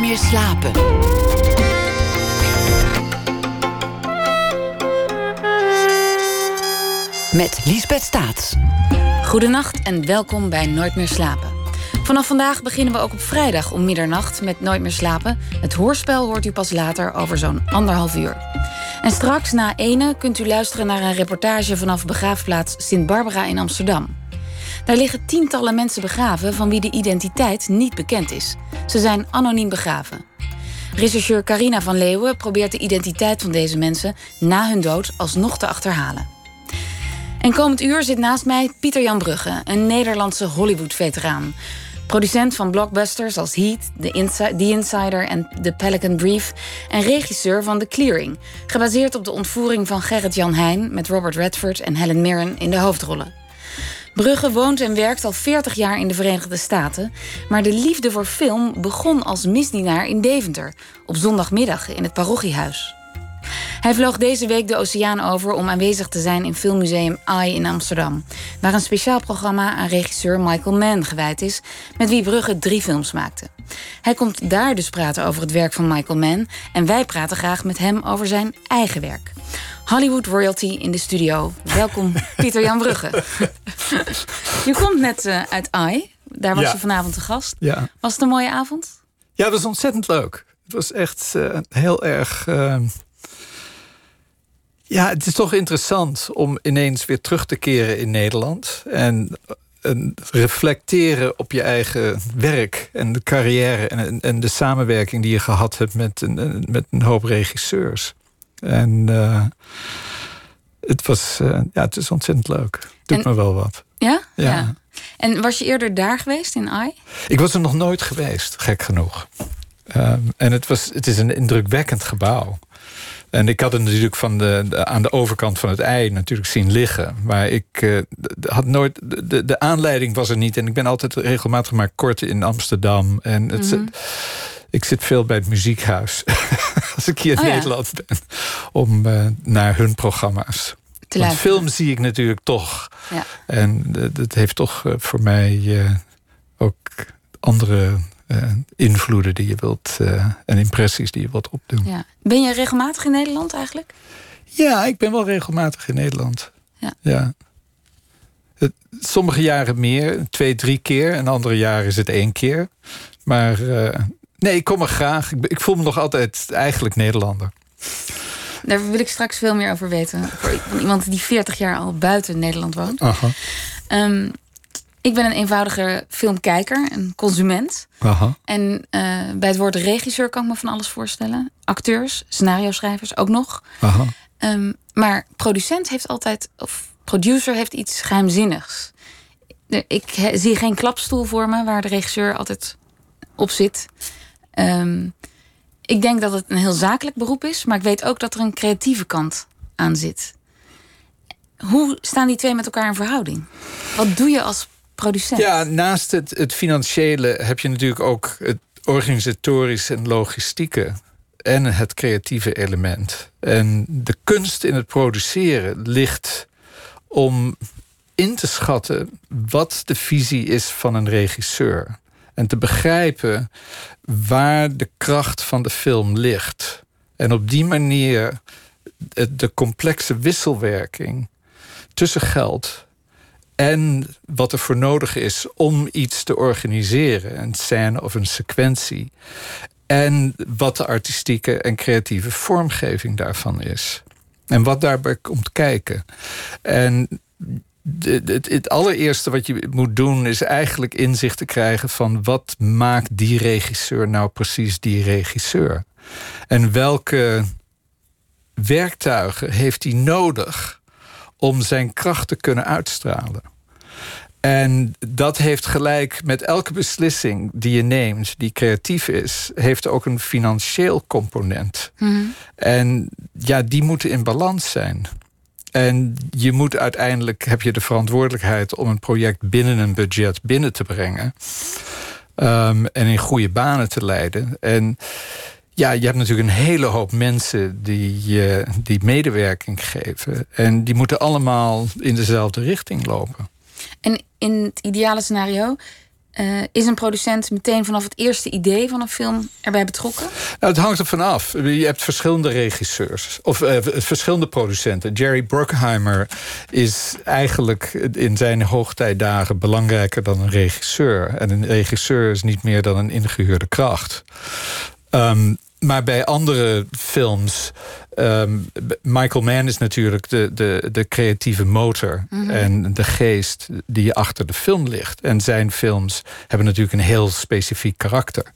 Meer slapen. Met Liesbeth Staats. Goedenacht en welkom bij Nooit meer slapen. Vanaf vandaag beginnen we ook op vrijdag om middernacht met Nooit meer slapen. Het hoorspel hoort u pas later over zo'n anderhalf uur. En straks na ene kunt u luisteren naar een reportage vanaf begraafplaats Sint Barbara in Amsterdam. Daar liggen tientallen mensen begraven van wie de identiteit niet bekend is. Ze zijn anoniem begraven. Rechercheur Carina van Leeuwen probeert de identiteit van deze mensen na hun dood alsnog te achterhalen. En komend uur zit naast mij Pieter Jan Brugge, een Nederlandse Hollywood-veteraan. Producent van blockbusters als Heat, The, The Insider en The Pelican Brief. En regisseur van The Clearing. Gebaseerd op de ontvoering van Gerrit-Jan Heijn met Robert Redford en Helen Mirren in de hoofdrollen. Brugge woont en werkt al 40 jaar in de Verenigde Staten. Maar de liefde voor film begon als misdienaar in Deventer. Op zondagmiddag in het parochiehuis. Hij vloog deze week de oceaan over om aanwezig te zijn in Filmmuseum AI in Amsterdam. Waar een speciaal programma aan regisseur Michael Mann gewijd is, met wie Brugge drie films maakte. Hij komt daar dus praten over het werk van Michael Mann en wij praten graag met hem over zijn eigen werk. Hollywood royalty in de studio. Welkom, Pieter Jan Brugge. je komt net uh, uit AI. Daar was je vanavond te gast. Ja. Was het een mooie avond? Ja, het was ontzettend leuk. Het was echt uh, heel erg. Uh, ja, het is toch interessant om ineens weer terug te keren in Nederland. En, en reflecteren op je eigen werk en de carrière en, en de samenwerking die je gehad hebt met een, met een hoop regisseurs. En uh, het was, uh, ja, het is ontzettend leuk. Doet en, me wel wat. Ja? ja? ja? En was je eerder daar geweest in AI? Ik was er nog nooit geweest, gek genoeg. Um, en het, was, het is een indrukwekkend gebouw. En ik had het natuurlijk van de, de, aan de overkant van het ei natuurlijk zien liggen. Maar ik uh, had nooit. De, de aanleiding was er niet. En ik ben altijd regelmatig maar kort in Amsterdam. En het, mm -hmm. Ik zit veel bij het muziekhuis. als ik hier in oh, Nederland ben. Om uh, naar hun programma's. Te Want film zie ik natuurlijk toch. Ja. En dat heeft toch uh, voor mij uh, ook andere invloeden die je wilt. en impressies die je wilt opdoen. Ja. Ben je regelmatig in Nederland eigenlijk? Ja, ik ben wel regelmatig in Nederland. Ja. ja. Sommige jaren meer, twee, drie keer. En andere jaren is het één keer. Maar Nee, ik kom er graag. Ik, ik, voel me nog altijd eigenlijk Nederlander. Daar wil ik straks veel meer over weten. Voor iemand die 40 jaar al buiten Nederland woont. Aha. Um, ik ben een eenvoudige filmkijker, een consument. Aha. En uh, bij het woord regisseur kan ik me van alles voorstellen. Acteurs, scenario schrijvers ook nog. Aha. Um, maar producent heeft altijd, of producer heeft iets geheimzinnigs. Ik zie geen klapstoel voor me waar de regisseur altijd op zit. Um, ik denk dat het een heel zakelijk beroep is, maar ik weet ook dat er een creatieve kant aan zit. Hoe staan die twee met elkaar in verhouding? Wat doe je als producent? Ja, naast het, het financiële heb je natuurlijk ook het organisatorische en logistieke en het creatieve element. En de kunst in het produceren ligt om in te schatten wat de visie is van een regisseur. En te begrijpen waar de kracht van de film ligt. En op die manier de complexe wisselwerking tussen geld en wat er voor nodig is om iets te organiseren, een scène of een sequentie. En wat de artistieke en creatieve vormgeving daarvan is. En wat daarbij komt kijken. En het, het allereerste wat je moet doen is eigenlijk inzicht te krijgen van wat maakt die regisseur nou precies die regisseur? En welke werktuigen heeft hij nodig om zijn kracht te kunnen uitstralen? En dat heeft gelijk met elke beslissing die je neemt, die creatief is, heeft ook een financieel component. Mm. En ja, die moeten in balans zijn. En je moet uiteindelijk, heb je de verantwoordelijkheid om een project binnen een budget binnen te brengen. Um, en in goede banen te leiden. En ja, je hebt natuurlijk een hele hoop mensen die, uh, die medewerking geven. En die moeten allemaal in dezelfde richting lopen. En in het ideale scenario Uh, is een producent meteen vanaf het eerste idee van een film erbij betrokken? Nou, het hangt er vanaf. Je hebt verschillende regisseurs of uh, verschillende producenten. Jerry Bruckheimer is eigenlijk in zijn hoogtijdagen belangrijker dan een regisseur. En een regisseur is niet meer dan een ingehuurde kracht. Um, maar bij andere films. Um, Michael Mann is natuurlijk de, de, de creatieve motor mhm. en de geest die achter de film ligt. En zijn films hebben natuurlijk een heel specifiek karakter.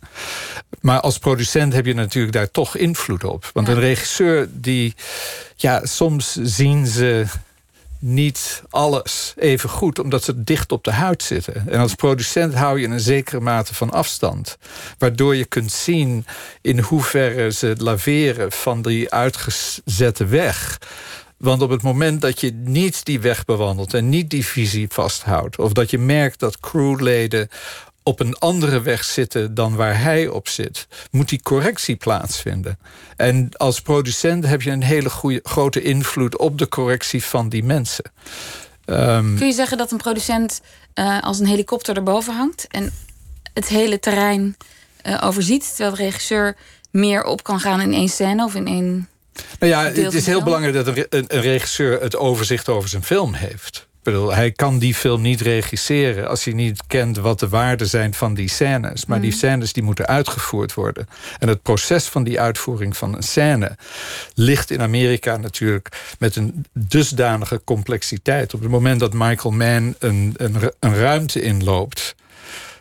Maar als producent heb je natuurlijk daar toch invloed op. Want een regisseur die. Ja, soms zien ze niet alles even goed, omdat ze dicht op de huid zitten. En als producent hou je een zekere mate van afstand. Waardoor je kunt zien in hoeverre ze laveren van die uitgezette weg. Want op het moment dat je niet die weg bewandelt en niet die visie vasthoudt, of dat je merkt dat crewleden op een andere weg zitten dan waar hij op zit, moet die correctie plaatsvinden. En als producent heb je een hele goede, grote invloed op de correctie van die mensen. Um, Kun je zeggen dat een producent uh, als een helikopter erboven hangt en het hele terrein uh, overziet, terwijl de regisseur meer op kan gaan in één scène of in één. Nou ja, het is heel belangrijk dat een, een regisseur het overzicht over zijn film heeft bedoel, hij kan die film niet regisseren als hij niet kent wat de waarden zijn van die scènes. Maar die mm. scènes die moeten uitgevoerd worden. En het proces van die uitvoering van een scène ligt in Amerika natuurlijk met een dusdanige complexiteit. Op het moment dat Michael Mann een, een, een ruimte inloopt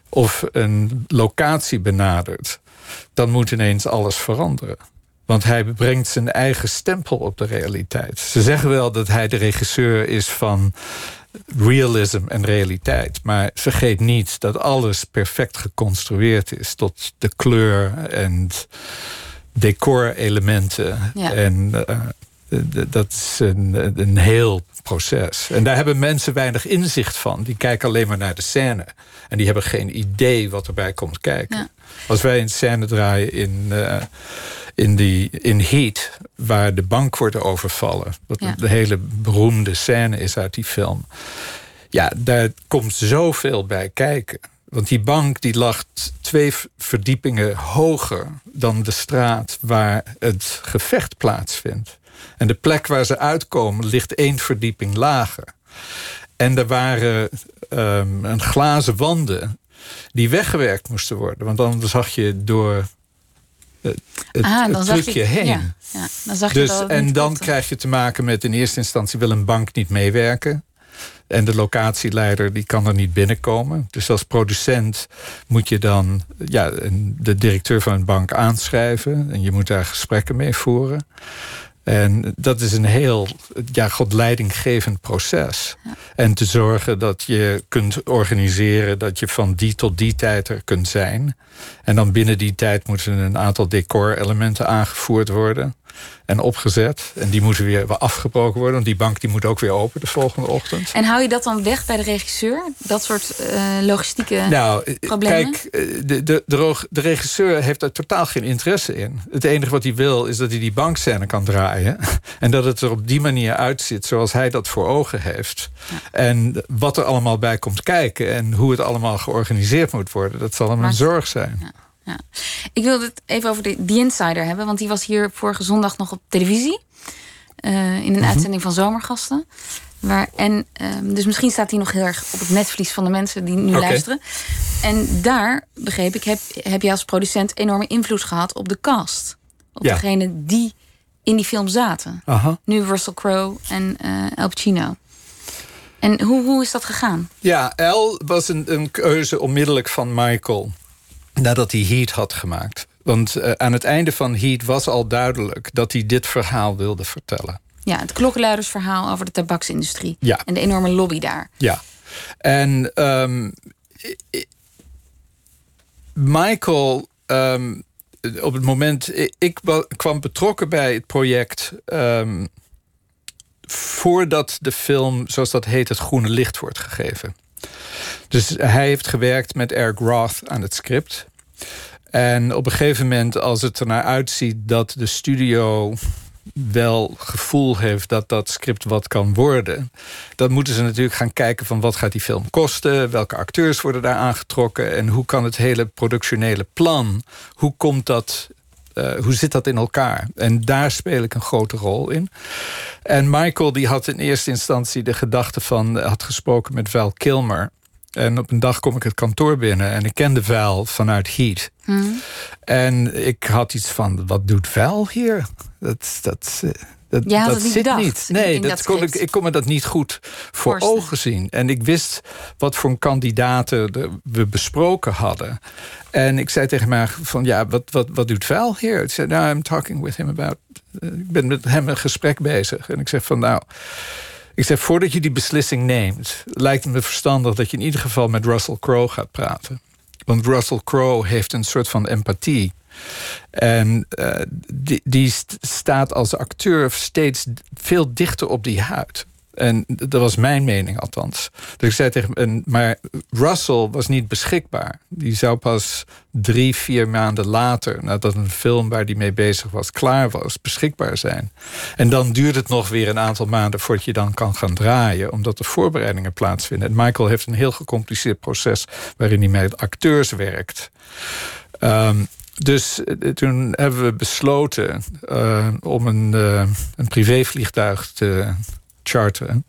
of een locatie benadert, dan moet ineens alles veranderen. Want hij brengt zijn eigen stempel op de realiteit. Ze zeggen wel dat hij de regisseur is van realism en realiteit. Maar vergeet niet dat alles perfect geconstrueerd is tot de kleur en decorelementen. Ja. En uh, dat is een, een heel proces. En daar hebben mensen weinig inzicht van. Die kijken alleen maar naar de scène. En die hebben geen idee wat erbij komt kijken. Als wij een scène draaien in, uh, in, die, in Heat... waar de bank wordt overvallen... wat de hele beroemde scène is uit die film... ja, daar komt zoveel bij kijken. Want die bank die lag twee verdiepingen hoger dan de straat waar het gevecht plaatsvindt. En de plek waar ze uitkomen ligt één verdieping lager. En er waren um, een glazen wanden die weggewerkt moesten worden. Want anders zag je door het, ah, trucje heen. Ja, ja, dan zag dus, je en dan krijg je te maken met in eerste instantie wil een bank niet meewerken. En de locatieleider die kan er niet binnenkomen. Dus als producent moet je dan ja, de directeur van een bank aanschrijven. En je moet daar gesprekken mee voeren. En dat is een heel ja, godleidinggevend proces. En te zorgen dat je kunt organiseren dat je van die tot die tijd er kunt zijn. En dan binnen die tijd moeten een aantal decorelementen aangevoerd worden en opgezet. En die moeten weer afgebroken worden. Want die bank die moet ook weer open de volgende ochtend. En hou je dat dan weg bij de regisseur? Dat soort uh, logistieke nou, eh, problemen? Kijk, eh, de, de, de, de, regisseur heeft er totaal geen interesse in. Het enige wat hij wil is dat hij die bankscène kan draaien. En dat het er op die manier uitziet zoals hij dat voor ogen heeft. En wat er allemaal bij komt kijken. En hoe het allemaal georganiseerd moet worden. Dat zal hem een zorg zijn. Ja ja. Ik wilde het even over de The Insider hebben, want die was hier vorige zondag nog op televisie. Uh, in een mhm. uitzending van Zomergasten. Waar, en, um, dus misschien staat hij nog heel erg op het netvlies van de mensen die nu luisteren. En daar, begreep ik, heb, heb je als producent enorme invloed gehad op de cast. Op ja. degene die in die film zaten. Aha. Nu Russell Crowe en uh, Al Pacino. En hoe, hoe is dat gegaan? Ja, El was een, een keuze onmiddellijk van Michael nadat hij Heat had gemaakt. Want uh, aan het einde van Heat was al duidelijk dat hij dit verhaal wilde vertellen. Ja, het klokkenluidersverhaal over de tabaksindustrie. Ja. En de enorme lobby daar. Ja. En um, Michael, um, op het moment. Ik kwam betrokken bij het project. Um, voordat de film, zoals dat heet, het groene licht wordt gegeven. Dus hij heeft gewerkt met Eric Roth aan het script. En op een gegeven moment, als het er naar uitziet dat de studio wel gevoel heeft dat dat script wat kan worden, dan moeten ze natuurlijk gaan kijken van wat gaat die film kosten, welke acteurs worden daar aangetrokken en hoe kan het hele productionele plan, hoe komt dat uh, hoe zit dat in elkaar? En daar speel ik een grote rol in. En Michael die had in eerste instantie de gedachte van... had gesproken met Val Kilmer. En op een dag kom ik het kantoor binnen en ik kende Val vanuit Heat. Hmm. En ik had iets van, wat doet Val hier? Dat, dat, dat, ja, dat niet zit niet. Nee, dat, dat kon ik, ik kon me dat niet goed voor ogen zien. En ik wist wat voor kandidaten we besproken hadden. En ik zei tegen mij van, ja, wat, wat, wat doet Val hier? Ik zei, nou, I'm talking with him about... Eh, ik ben met hem een gesprek bezig. En ik zeg van, nou... Ik zeg, voordat je die beslissing neemt... lijkt het me verstandig dat je in ieder geval met Russell Crowe gaat praten. Want Russell Crowe heeft een soort van empathie en uh, die, die staat als acteur steeds veel dichter op die huid. En dat was mijn mening althans. Dus ik zei tegen maar Russell was niet beschikbaar. Die zou pas drie, vier maanden later, nadat een film waar hij mee bezig was klaar was, beschikbaar zijn. En dan duurt het nog weer een aantal maanden voordat je dan kan gaan draaien, omdat de voorbereidingen plaatsvinden. En Michael heeft een heel gecompliceerd proces waarin hij met acteurs werkt. Um, dus eh, toen hebben we besloten uh, om een, uh, een privévliegtuig te charteren.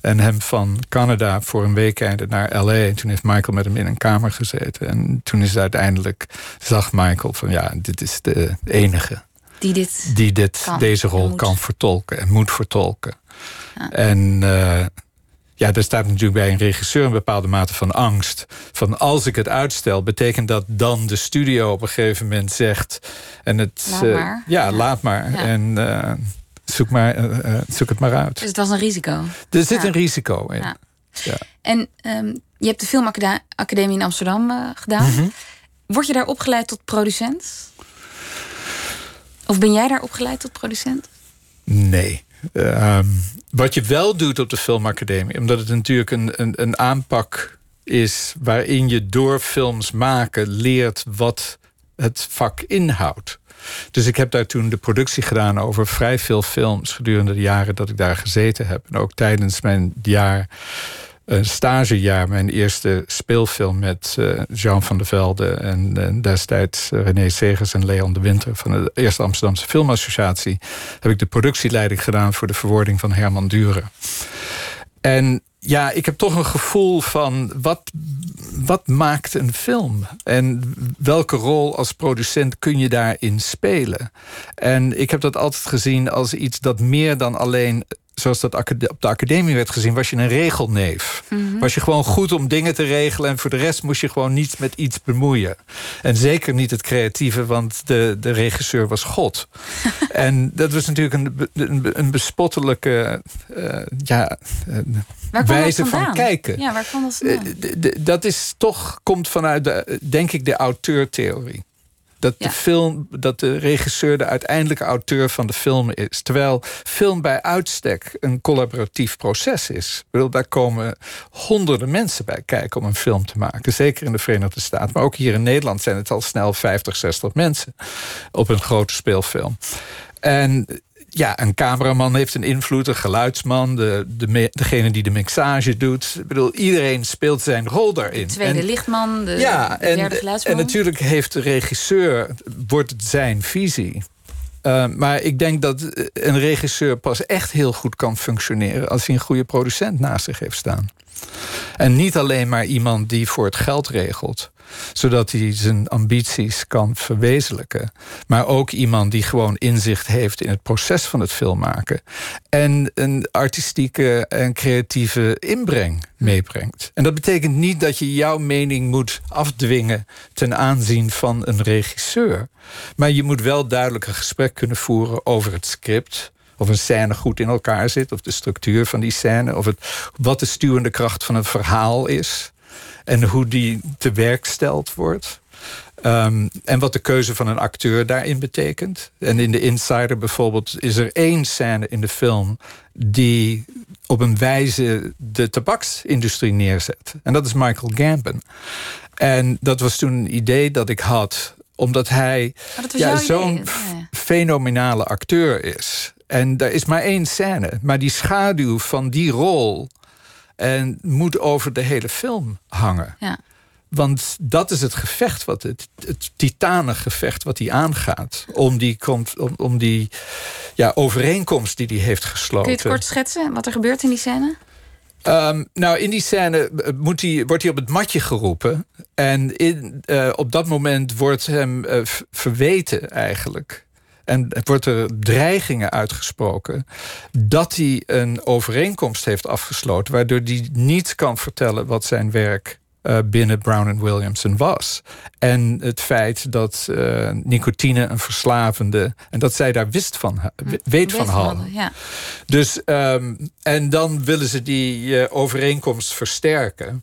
En hem van Canada voor een week einde naar L.A. En toen heeft Michael met hem in een kamer gezeten. En toen is uiteindelijk, zag Michael van ja, dit is de enige. Die dit, die dit deze rol kan vertolken en moet vertolken. Ja. En uh, ja, er staat natuurlijk bij een regisseur een bepaalde mate van angst. Van als ik het uitstel, betekent dat dan de studio op een gegeven moment zegt. En het, laat uh, ja, ja, laat maar. En uh, zoek, maar, uh, zoek het maar uit. Dus het was een risico. Er zit een risico in. Ja. En um, je hebt de Filmacademie in Amsterdam gedaan. Mm -hmm. Word je daar opgeleid tot producent? Of ben jij daar opgeleid tot producent? Nee. Uh, wat je wel doet op de Filmacademie, omdat het natuurlijk een, een, een aanpak is waarin je door films maken leert wat het vak inhoudt. Dus ik heb daar toen de productie gedaan over vrij veel films gedurende de jaren dat ik daar gezeten heb. En ook tijdens mijn jaar een stagejaar, mijn eerste speelfilm met uh, Jean van der Velde en, en destijds René Segers en Leon de Winter van de Eerste Amsterdamse Filmassociatie, heb ik de productieleiding gedaan voor de verwoording van Herman Duren. En ja, ik heb toch een gevoel van wat, wat maakt een film? En welke rol als producent kun je daarin spelen? En ik heb dat altijd gezien als iets dat meer dan alleen zoals dat op de academie werd gezien, was je een regelneef. Mhm. Was je gewoon goed om dingen te regelen en voor de rest moest je gewoon niet met iets bemoeien. En zeker niet het creatieve, want de, de regisseur was God. en dat was natuurlijk een, een, een bespottelijke uh, ja, uh, wijze van kijken. Ja, waar kwam dat uh, Dat is toch, komt vanuit, de, denk ik, de auteurtheorie. Dat, de film, dat de regisseur de uiteindelijke auteur van de film is. Terwijl film bij uitstek een collaboratief proces is. Bedoel, daar komen honderden mensen bij kijken om een film te maken. Zeker in de Verenigde Staten. Maar ook hier in Nederland zijn het al snel 50, 60 mensen op een grote speelfilm. En ja, een cameraman heeft een invloed, een geluidsman, de, de, degene die de mixage doet. Ik bedoel, iedereen speelt zijn rol daarin. De tweede lichtman, de, ja, de derde en, geluidsman. En natuurlijk heeft de regisseur, wordt het zijn visie. Uh, maar ik denk dat een regisseur pas echt heel goed kan functioneren... als hij een goede producent naast zich heeft staan. En niet alleen maar iemand die voor het geld regelt zodat hij zijn ambities kan verwezenlijken. Maar ook iemand die gewoon inzicht heeft in het proces van het filmmaken. En een artistieke en creatieve inbreng meebrengt. En dat betekent niet dat je jouw mening moet afdwingen ten aanzien van een regisseur. Maar je moet wel duidelijk een gesprek kunnen voeren over het script of een scène goed in elkaar zit, of de structuur van die scène, of het, wat de stuwende kracht van een verhaal is en hoe die te werk stelt wordt. Um, en wat de keuze van een acteur daarin betekent. En in The Insider bijvoorbeeld is er één scène in de film... die op een wijze de tabaksindustrie neerzet. En dat is Michael Gambon. En dat was toen een idee dat ik had omdat hij ja, zo'n fenomenale acteur is. En er is maar één scène. Maar die schaduw van die rol en moet over de hele film hangen. Ja. Want dat is het gevecht, wat het, het titanengevecht wat hij aangaat. Om die, om, om die ja, overeenkomst die hij heeft gesloten. Kun je het kort schetsen wat er gebeurt in die scène? Um, nou, in die scène eh, moet hij, wordt hij op het matje geroepen. En in, uh, op dat moment wordt hem uh, verweten eigenlijk. En wordt er dreigingen uitgesproken dat hij een overeenkomst heeft afgesloten, waardoor hij niet kan vertellen wat zijn werk uh, binnen Brown Williamson was. En het feit dat uh, nicotine een verslavende. en dat zij daar wist van, weet, weet van hadden. Ja. Dus, um, en dan willen ze die uh, overeenkomst versterken.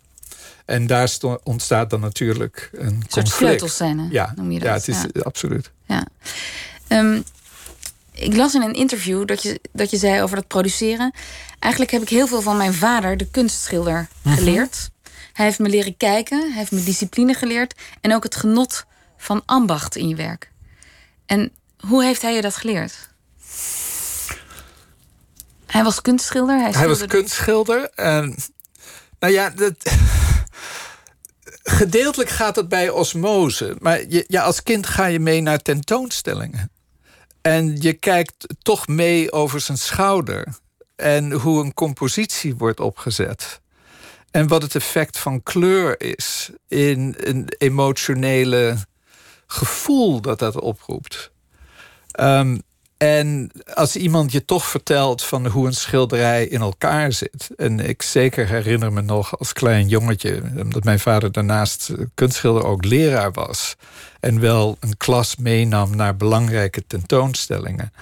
En daar ontstaat dan natuurlijk een, een soort sleutelscène, ja, noem je dat. Ja, het is ja. absoluut. Ja. Um, ik las in een interview dat je, dat je zei over dat produceren. Eigenlijk heb ik heel veel van mijn vader, de kunstschilder, geleerd. Mm -hmm. Hij heeft me leren kijken, hij heeft me discipline geleerd en ook het genot van ambacht in je werk. En hoe heeft hij je dat geleerd? Hij was kunstschilder. Hij, hij was kunstschilder. En, nou ja, dat, gedeeltelijk gaat het bij osmose. Maar je, ja, als kind ga je mee naar tentoonstellingen. En je kijkt toch mee over zijn schouder. En hoe een compositie wordt opgezet. En wat het effect van kleur is in een emotionele gevoel dat dat oproept. Um, en als iemand je toch vertelt van hoe een schilderij in elkaar zit. En ik zeker herinner me nog als klein jongetje, omdat mijn vader daarnaast kunstschilder ook leraar was. En wel een klas meenam naar belangrijke tentoonstellingen.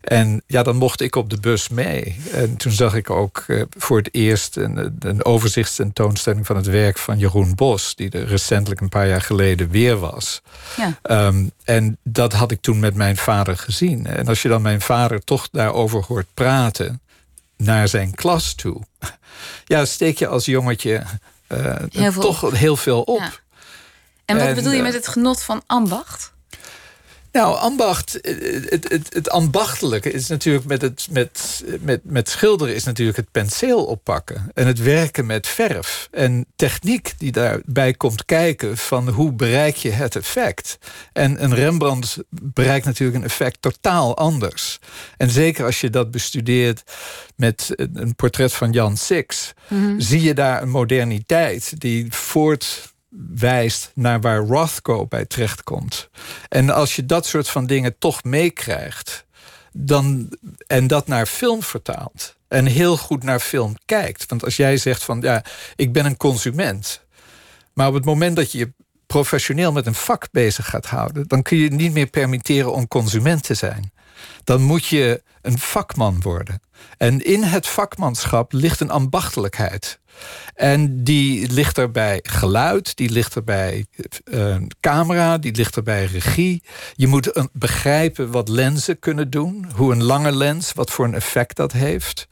En ja, dan mocht ik op de bus mee. En toen zag ik ook uh, voor het eerst een, een overzichtstentoonstelling van het werk van Jeroen Bos, die er recentelijk een paar jaar geleden weer was. Ja. Um, en dat had ik toen met mijn vader gezien. En als je dan mijn vader toch daarover hoort praten naar zijn klas toe, ja, steek je als jongetje uh, heel toch heel veel op. Ja. En wat En, bedoel je eh, met het genot van ambacht? Nou, ambacht, het, het, het ambachtelijke is natuurlijk met, het, met, met, met schilderen is natuurlijk het penseel oppakken. En het werken met verf. En techniek die daarbij komt kijken van hoe bereik je het effect. En een Rembrandt bereikt natuurlijk een effect totaal anders. En zeker als je dat bestudeert met een portret van Jan Six... Mhm. zie je daar een moderniteit die voort wijst naar waar Rothko bij terechtkomt. En als je dat soort van dingen toch meekrijgt... dan en dat naar film vertaalt... en heel goed naar film kijkt... want als jij zegt van, ja, ik ben een consument... maar op het moment dat je je professioneel met een vak bezig gaat houden... dan kun je niet meer permitteren om consument te zijn. Dan moet je een vakman worden. En in het vakmanschap ligt een ambachtelijkheid... En die ligt er bij geluid, die ligt er bij uh, camera, die ligt er bij regie. Je moet uh, begrijpen wat lenzen kunnen doen, hoe een lange lens, wat voor een effect dat heeft.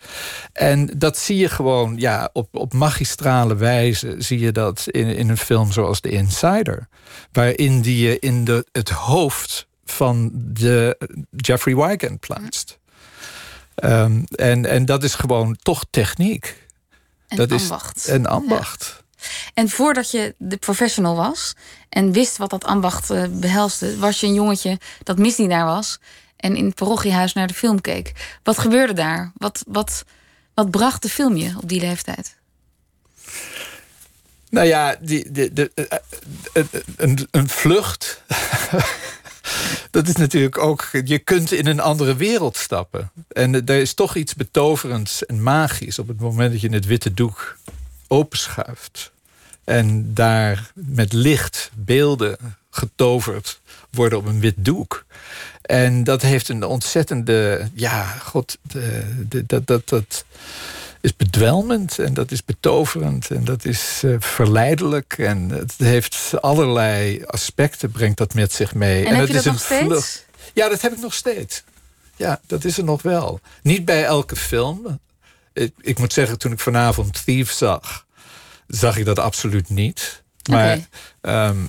En dat zie je gewoon ja, op, op magistrale wijze, zie je dat in, in een film zoals The Insider. Waarin die je in de, het hoofd van de Jeffrey Wigand plaatst. Um, en, en dat is gewoon toch techniek. En dat ambacht. is een ambacht. Ja. En voordat je de professional was en wist wat dat ambacht uh, behelste, was je een jongetje dat misdienaar was en in het parochiehuis naar de film keek. Wat gebeurde daar? Wat, wat, wat bracht de film je op die leeftijd? Nou ja, die, de, de, uh, een, een vlucht. dat is natuurlijk ook. Je kunt in een andere wereld stappen. En er is toch iets betoverends en magisch op het moment dat je het witte doek openschuift. En daar met licht beelden getoverd worden op een wit doek. En dat heeft een ontzettende. Ja, god, dat. dat, dat is bedwelmend en dat is betoverend en dat is uh, verleidelijk en het heeft allerlei aspecten brengt dat met zich mee. En, en heb het je is dat nog vlucht. steeds? Ja, dat heb ik nog steeds. Ja, dat is er nog wel. Niet bij elke film. Ik, ik moet zeggen, toen ik vanavond Thief zag, zag ik dat absoluut niet. Maar okay. um,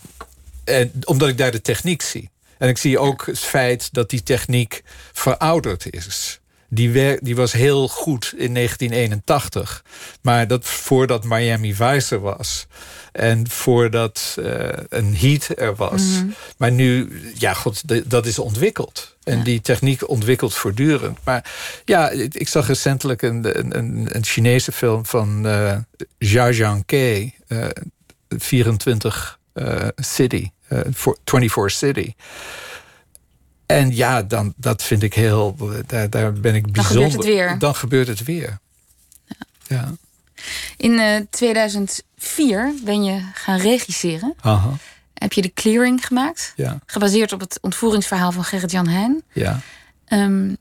en, omdat ik daar de techniek zie. En ik zie ook het feit dat die techniek verouderd is. Die, wer, die was heel goed in 1981. Maar dat voordat Miami Vice er was. En voordat uh, een heat er was. Mhm. Maar nu, ja, god, dat is ontwikkeld. En die techniek ontwikkelt voortdurend. Maar ja, ik zag recentelijk een, een, een Chinese film van uh, uh, 24 uh, City, 24 City. En ja, dan, dat vind ik heel. Daar, daar ben ik bijzonder. Dan gebeurt het weer. Dan gebeurt het weer. Ja. ja. In uh, eh, 2004 ben je gaan regisseren. Aha. Heb je de Clearing gemaakt? Ja. Gebaseerd op het ontvoeringsverhaal van Gerrit-Jan Heijn. Ja. Um,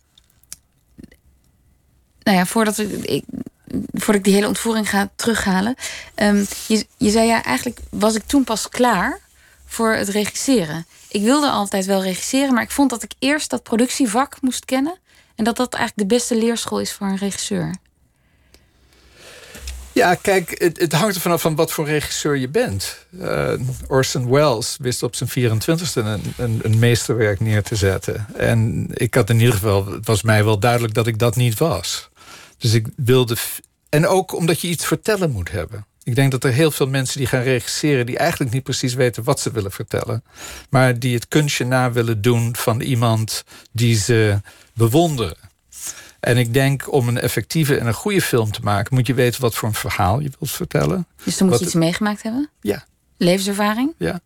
nou ja, voordat ik, voordat ik die hele ontvoering ga terughalen. Um, je, je zei ja, eigenlijk was ik toen pas klaar voor het regisseren. Ik wilde altijd wel regisseren, maar ik vond dat ik eerst dat productievak moest kennen. En dat dat eigenlijk de beste leerschool is voor een regisseur. Ja, kijk, het, het hangt er vanaf van wat voor regisseur je bent. Uh, Orson Welles wist op zijn 24e een, een, een, meesterwerk neer te zetten. En ik had in ieder geval, het was mij wel duidelijk dat ik dat niet was. Dus ik wilde. En ook omdat je iets vertellen moet hebben. Ik denk dat er heel veel mensen die gaan regisseren... die eigenlijk niet precies weten wat ze willen vertellen. Maar die het kunstje na willen doen van iemand die ze bewonderen. En ik denk om een effectieve en een goede film te maken... moet je weten wat voor een verhaal je wilt vertellen. Dus dan moet je iets meegemaakt hebben? Ja. Levenservaring? Ja.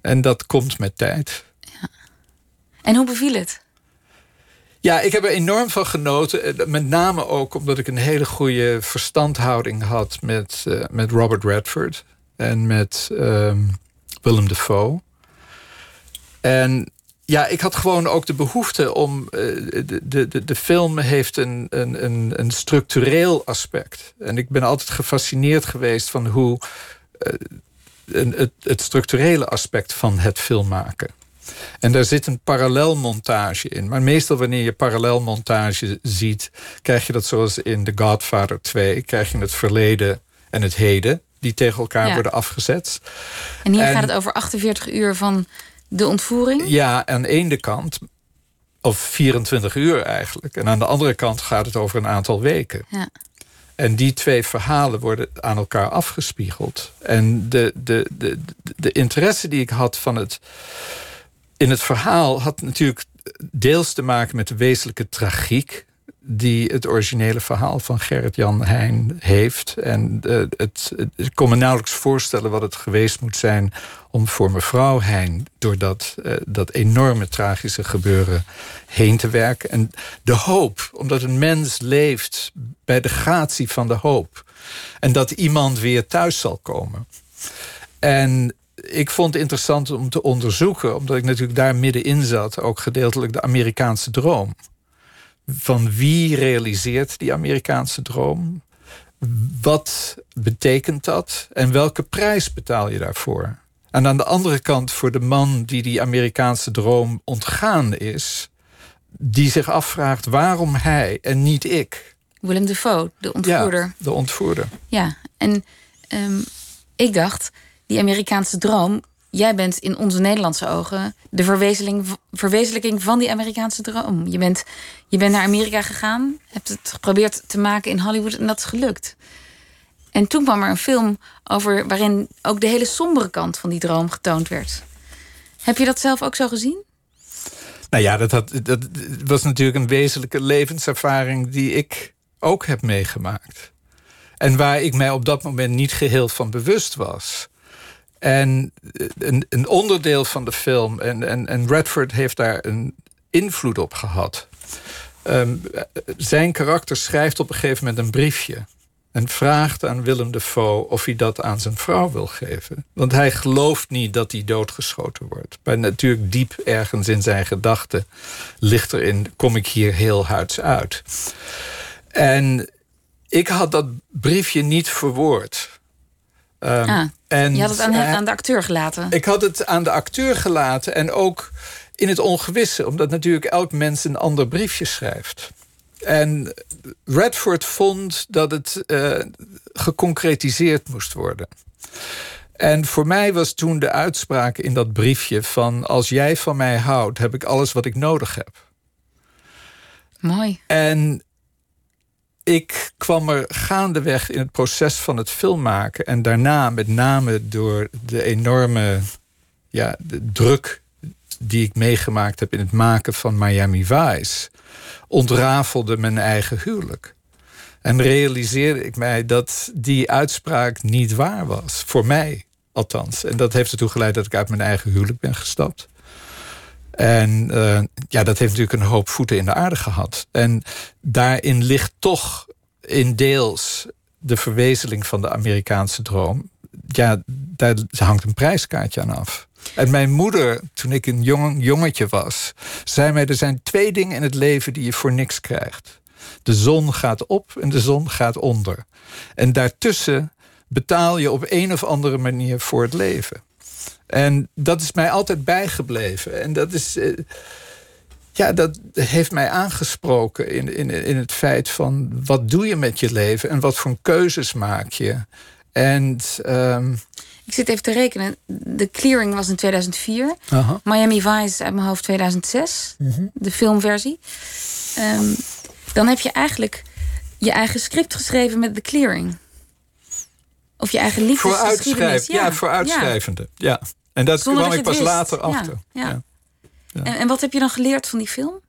En dat komt met tijd. Ja. En hoe beviel het? Ja, ik heb er enorm van genoten. Eh, met name ook omdat ik een hele goede verstandhouding had met, uh, met Robert Redford en met um, Willem Dafoe. En ja, ik had gewoon ook de behoefte om. Uh, de, de, de film heeft een, een, een, structureel aspect. En ik ben altijd gefascineerd geweest van hoe. Het, het structurele aspect van het filmmaken. En daar zit een parallelmontage in. Maar meestal wanneer je parallelmontage ziet... krijg je dat zoals in The Godfather 2... krijg je het verleden en het heden... die tegen elkaar worden afgezet. En hier gaat het over 48 uur van de ontvoering? Ja, aan de ene kant... of 24 uur eigenlijk. En aan de andere kant gaat het over een aantal weken. Ja. En die twee verhalen worden aan elkaar afgespiegeld. En de, de, de, de interesse die ik had van het in het verhaal had natuurlijk deels te maken met de wezenlijke tragiek die het originele verhaal van Gerrit-Jan Heijn heeft. En uh, het, ik kon me nauwelijks voorstellen wat het geweest moet zijn... om voor mevrouw Heijn door dat, uh, dat enorme tragische gebeuren heen te werken. En de hoop, omdat een mens leeft bij de gratie van de hoop. En dat iemand weer thuis zal komen. En ik vond het interessant om te onderzoeken, omdat ik natuurlijk daar middenin zat, ook gedeeltelijk de Amerikaanse droom. Van wie realiseert die Amerikaanse droom? Wat betekent dat? En welke prijs betaal je daarvoor? En aan de andere kant, voor de man die die Amerikaanse droom ontgaan is, die zich afvraagt waarom hij en niet ik. Willem Dafoe, de ontvoerder. Ja, de ontvoerder. Ja, en um, ik dacht, die Amerikaanse droom. Jij bent in onze Nederlandse ogen de verwezenlijking van die Amerikaanse droom. Je bent, je bent naar Amerika gegaan, hebt het geprobeerd te maken in Hollywood en dat is gelukt. En toen kwam er een film over waarin ook de hele sombere kant van die droom getoond werd. Heb je dat zelf ook zo gezien? Nou ja, dat, dat was natuurlijk een wezenlijke levenservaring die ik ook heb meegemaakt. En waar ik mij op dat moment niet geheel van bewust was. En een, een onderdeel van de film, en, en, en Redford heeft daar een invloed op gehad. Um, zijn karakter schrijft op een gegeven moment een briefje. En vraagt aan Willem Dafoe of hij dat aan zijn vrouw wil geven. Want hij gelooft niet dat hij doodgeschoten wordt. Maar natuurlijk diep ergens in zijn gedachten ligt erin... kom ik hier heel huids uit. En ik had dat briefje niet verwoord. Um, ah, en, je had het aan, aan, de acteur gelaten? Ik had het aan de acteur gelaten en ook in het ongewisse. Omdat natuurlijk elk mens een ander briefje schrijft. En Redford vond dat het uh, geconcretiseerd moest worden. En voor mij was toen de uitspraak in dat briefje van... als jij van mij houdt, heb ik alles wat ik nodig heb. Mooi. En ik kwam er gaandeweg in het proces van het filmmaken. En daarna, met name door de enorme ja, de druk die ik meegemaakt heb in het maken van Miami Vice, ontrafelde mijn eigen huwelijk. En realiseerde ik mij dat die uitspraak niet waar was. Voor mij althans. En dat heeft ertoe geleid dat ik uit mijn eigen huwelijk ben gestapt. En uh, ja, dat heeft natuurlijk een hoop voeten in de aarde gehad. En daarin ligt toch in deels de verwezenling van de Amerikaanse droom. Ja, daar hangt een prijskaartje aan af. En mijn moeder, toen ik een jong, jongetje was, zei mij: er zijn twee dingen in het leven die je voor niks krijgt. De zon gaat op en de zon gaat onder. En daartussen betaal je op een of andere manier voor het leven. En dat is mij altijd bijgebleven. En dat is. Eh, ja, dat heeft mij aangesproken in, in, in het feit van wat doe je met je leven en wat voor keuzes maak je. En um... ik zit even te rekenen. De clearing was in 2004. Miami Vice uit mijn hoofd 2006. Mhm. De filmversie. Um, dan heb je eigenlijk je eigen script geschreven met de clearing. Of je eigen liefdesgeschiedenis. Ja, ja, voor uitschrijvende. Ja. En dat kwam ik pas later achter. Ja, en, en wat heb je dan geleerd van die film?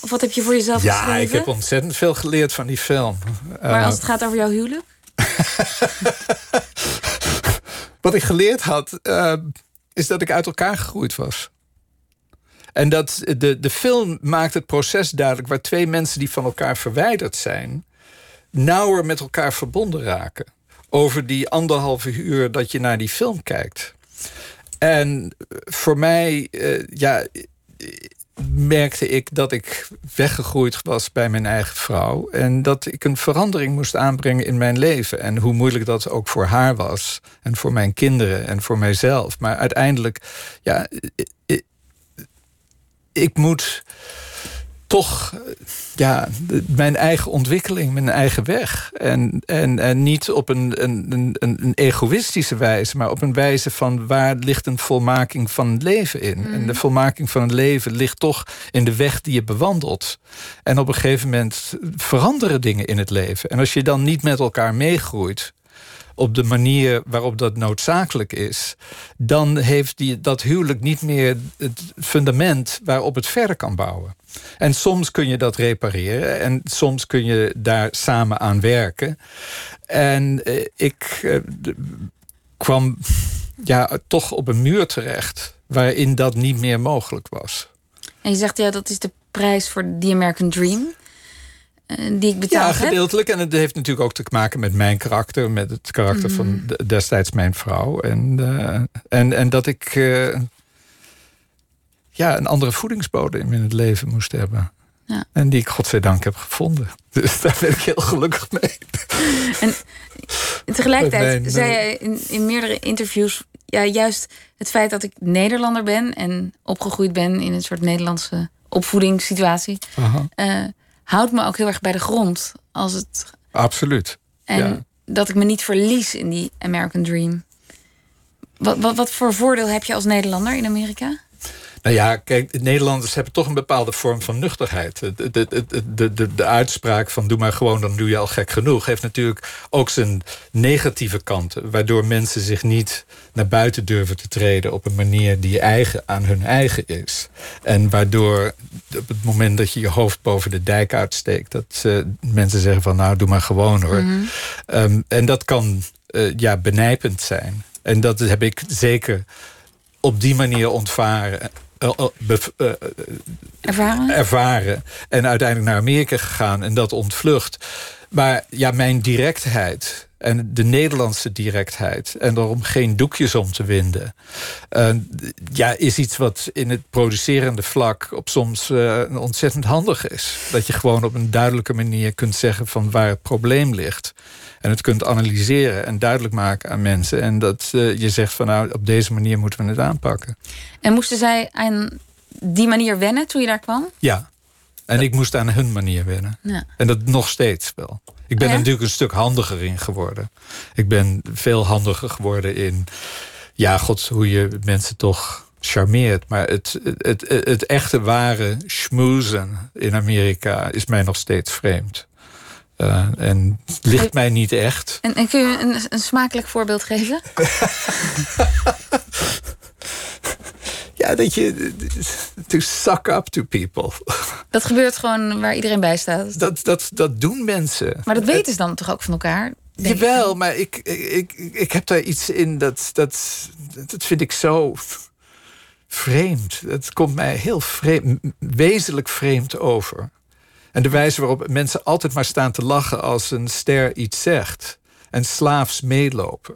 Of wat heb je voor jezelf ja, geschreven? Ja, ik heb ontzettend veel geleerd van die film. Maar als eh, het gaat over jouw huwelijk? wat ik geleerd had, uh, is dat ik uit elkaar gegroeid was. En dat de, de film maakt het proces duidelijk waar twee mensen die van elkaar verwijderd zijn, nauwer met elkaar verbonden raken. Over die anderhalve uur dat je naar die film kijkt. En voor mij, uh, ja, merkte ik dat ik weggegroeid was bij mijn eigen vrouw. En dat ik een verandering moest aanbrengen in mijn leven. En hoe moeilijk dat ook voor haar was. En voor mijn kinderen en voor mijzelf. Maar uiteindelijk, ja, ik moet toch ja, mijn eigen ontwikkeling, mijn eigen weg. En, en, en niet op een, een, een, een egoïstische wijze, maar op een wijze van waar ligt een volmaking van het leven in. En de mm. volmaking van het leven ligt toch in de weg die je bewandelt. En op een gegeven moment veranderen dingen in het leven. En als je dan niet met elkaar meegroeit, op de manier waarop dat noodzakelijk is, dan heeft die, dat huwelijk niet meer het fundament waarop het verder kan bouwen. En soms kun je dat repareren en soms kun je daar samen aan werken. En eh, ik eh, kwam ja, toch op een muur terecht waarin dat niet meer mogelijk was. En je zegt ja, dat is de prijs voor The American Dream. Eh, die ik betaald Ja, gedeeltelijk. En het heeft natuurlijk ook te maken met mijn karakter. Met het karakter van mhm. destijds mijn vrouw. En, uh, en, en dat ik uh, ja, een andere voedingsbodem in het leven moest hebben. Ja. En die ik godzijdank heb gevonden. Dus daar ben ik heel gelukkig mee. En tegelijkertijd zei je in, in meerdere interviews... Ja, juist het feit dat ik Nederlander ben... en opgegroeid ben in een soort Nederlandse opvoedingssituatie... Uh, houdt me ook heel erg bij de grond. Als het... Absoluut. En dat ik me niet verlies in die American Dream. Wat, wat, wat voor voordeel heb je als Nederlander in Amerika? Nou ja, kijk, Nederlanders hebben toch een bepaalde vorm van nuchterheid. De, de, de, de, de uitspraak van doe maar gewoon, dan doe je al gek genoeg... heeft natuurlijk ook zijn negatieve kanten. Waardoor mensen zich niet naar buiten durven te treden... op een manier die eigen aan hun eigen is. En waardoor op het moment dat je je hoofd boven de dijk uitsteekt... dat uh, mensen zeggen van nou, doe maar gewoon hoor. Mhm. Ehm, en dat kan uh, ja, benijpend zijn. En dat heb ik zeker op die manier ontvaren. Eh, eh, ervaren. ervaren. En uiteindelijk naar Amerika gegaan en dat ontvlucht. Maar ja, mijn directheid en de Nederlandse directheid... en daarom geen doekjes om te winden... Uh, ja, is iets wat in het producerende vlak op soms uh, ontzettend handig is. Dat je gewoon op een duidelijke manier kunt zeggen... van waar het probleem ligt. En het kunt analyseren en duidelijk maken aan mensen. En dat uh, je zegt van nou, op deze manier moeten we het aanpakken. En moesten zij aan die manier wennen toen je daar kwam? Ja. En ik moest aan hun manier wennen. Ja. En dat nog steeds wel. Ik ben er natuurlijk een stuk handiger in geworden. Ik ben veel handiger geworden in... Ja, god, hoe je mensen toch charmeert. Maar het, het, het, het echte ware schmoezen in Amerika is mij nog steeds vreemd. Uh, en ligt mij niet echt. En, en kun je een, een smakelijk voorbeeld geven? ja, dat je. To suck up to people. Dat gebeurt gewoon waar iedereen bij staat. Dat, dat, dat doen mensen. Maar dat weten ze dan toch ook van elkaar? Jawel, maar ik, ik, ik, ik heb daar iets in dat, dat. Dat vind ik zo vreemd. Het komt mij heel vreemd, wezenlijk vreemd over. En de wijze waarop mensen altijd maar staan te lachen als een ster iets zegt. En slaafs meelopen.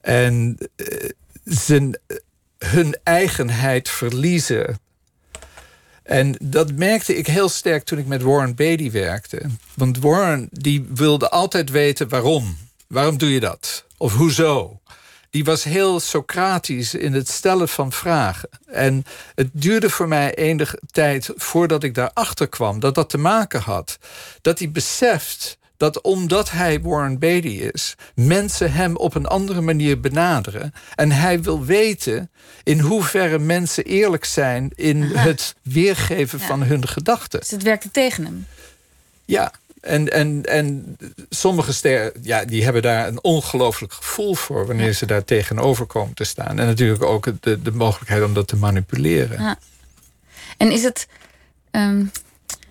En uh, zijn, hun eigenheid verliezen. En dat merkte ik heel sterk toen ik met Warren Beatty werkte. Want Warren die wilde altijd weten waarom. Waarom doe je dat? Of hoezo? Die was heel Socratisch in het stellen van vragen. En het duurde voor mij enige tijd voordat ik daarachter kwam dat dat te maken had. Dat hij beseft dat omdat hij Warren Beatty is, mensen hem op een andere manier benaderen. En hij wil weten in hoeverre mensen eerlijk zijn in het weergeven van hun gedachten. Dus het werkte tegen hem. Ja, en, en, en sommige sterren ja, die hebben daar een ongelooflijk gevoel voor... wanneer ze daar tegenover komen te staan. En natuurlijk ook de, de mogelijkheid om dat te manipuleren. Ja. En is het... Um,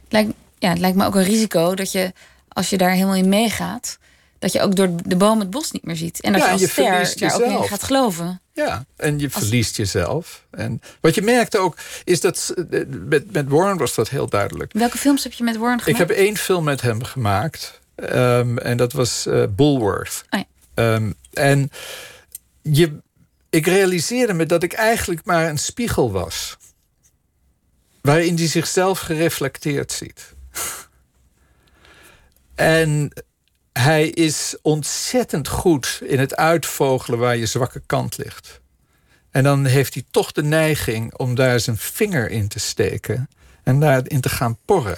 lijkt, ja, het lijkt me ook een risico dat je, als je daar helemaal in meegaat... dat je ook door de boom het bos niet meer ziet. En dat je als je ster daar ook in gaat geloven. Ja, en je verliest jezelf. En wat je merkt ook, is dat met, met Warren was dat heel duidelijk. Welke films heb je met Warren gemaakt? Ik heb één film met hem gemaakt. Um, en dat was uh, Bulworth. Oh ja. um, en je, ik realiseerde me dat ik eigenlijk maar een spiegel was. Waarin hij zichzelf gereflecteerd ziet. en hij is ontzettend goed in het uitvogelen waar je zwakke kant ligt. En dan heeft hij toch de neiging om daar zijn vinger in te steken en daarin te gaan porren.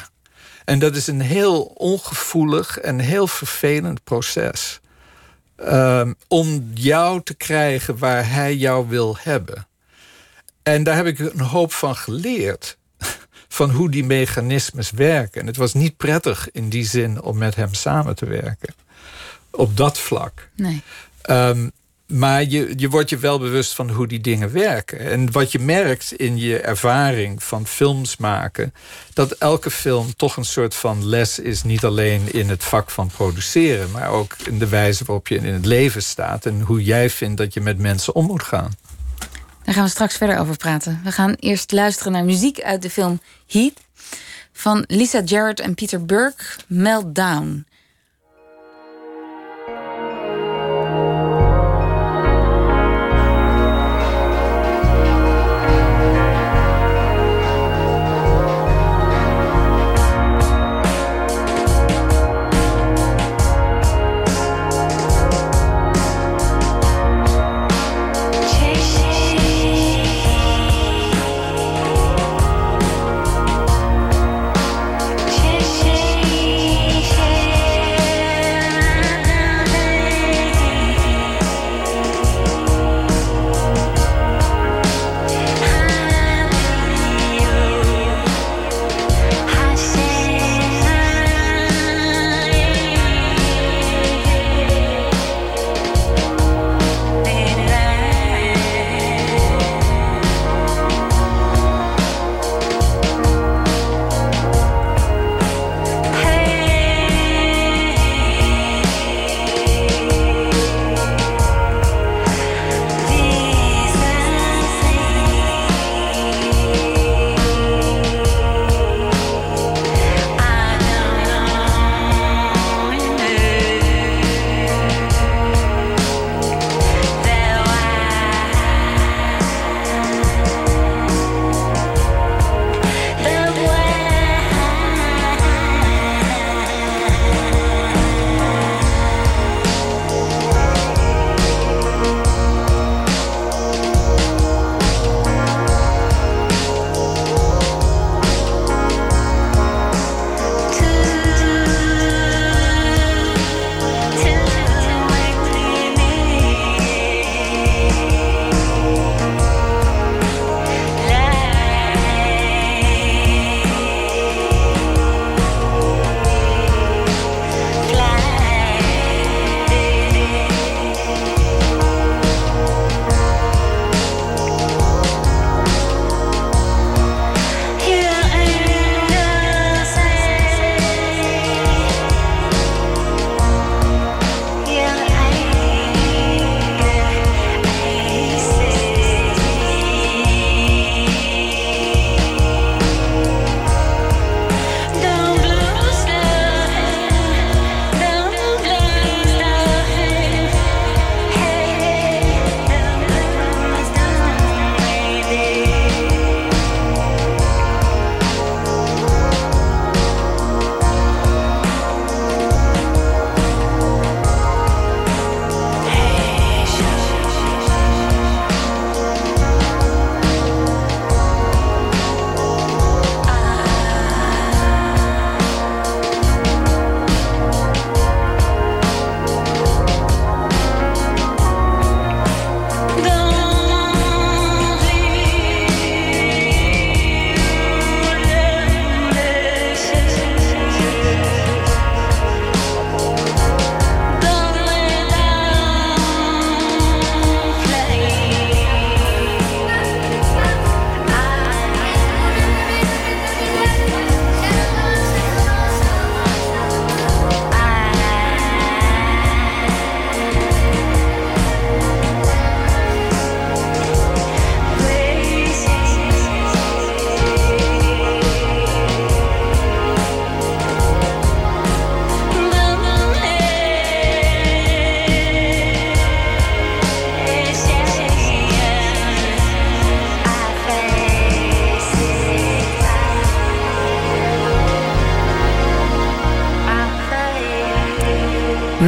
En dat is een heel ongevoelig en heel vervelend proces. Um, om jou te krijgen waar hij jou wil hebben. En daar heb ik een hoop van geleerd van hoe die mechanismes werken. En het was niet prettig in die zin om met hem samen te werken. Op dat vlak. Nee. Um, maar je, je wordt je wel bewust van hoe die dingen werken. En wat je merkt in je ervaring van films maken... dat elke film toch een soort van les is... niet alleen in het vak van produceren... maar ook in de wijze waarop je in het leven staat... en hoe jij vindt dat je met mensen om moet gaan. Daar gaan we straks verder over praten. We gaan eerst luisteren naar muziek uit de film Heat... van Lisa Jarrett en Peter Burke, Meltdown...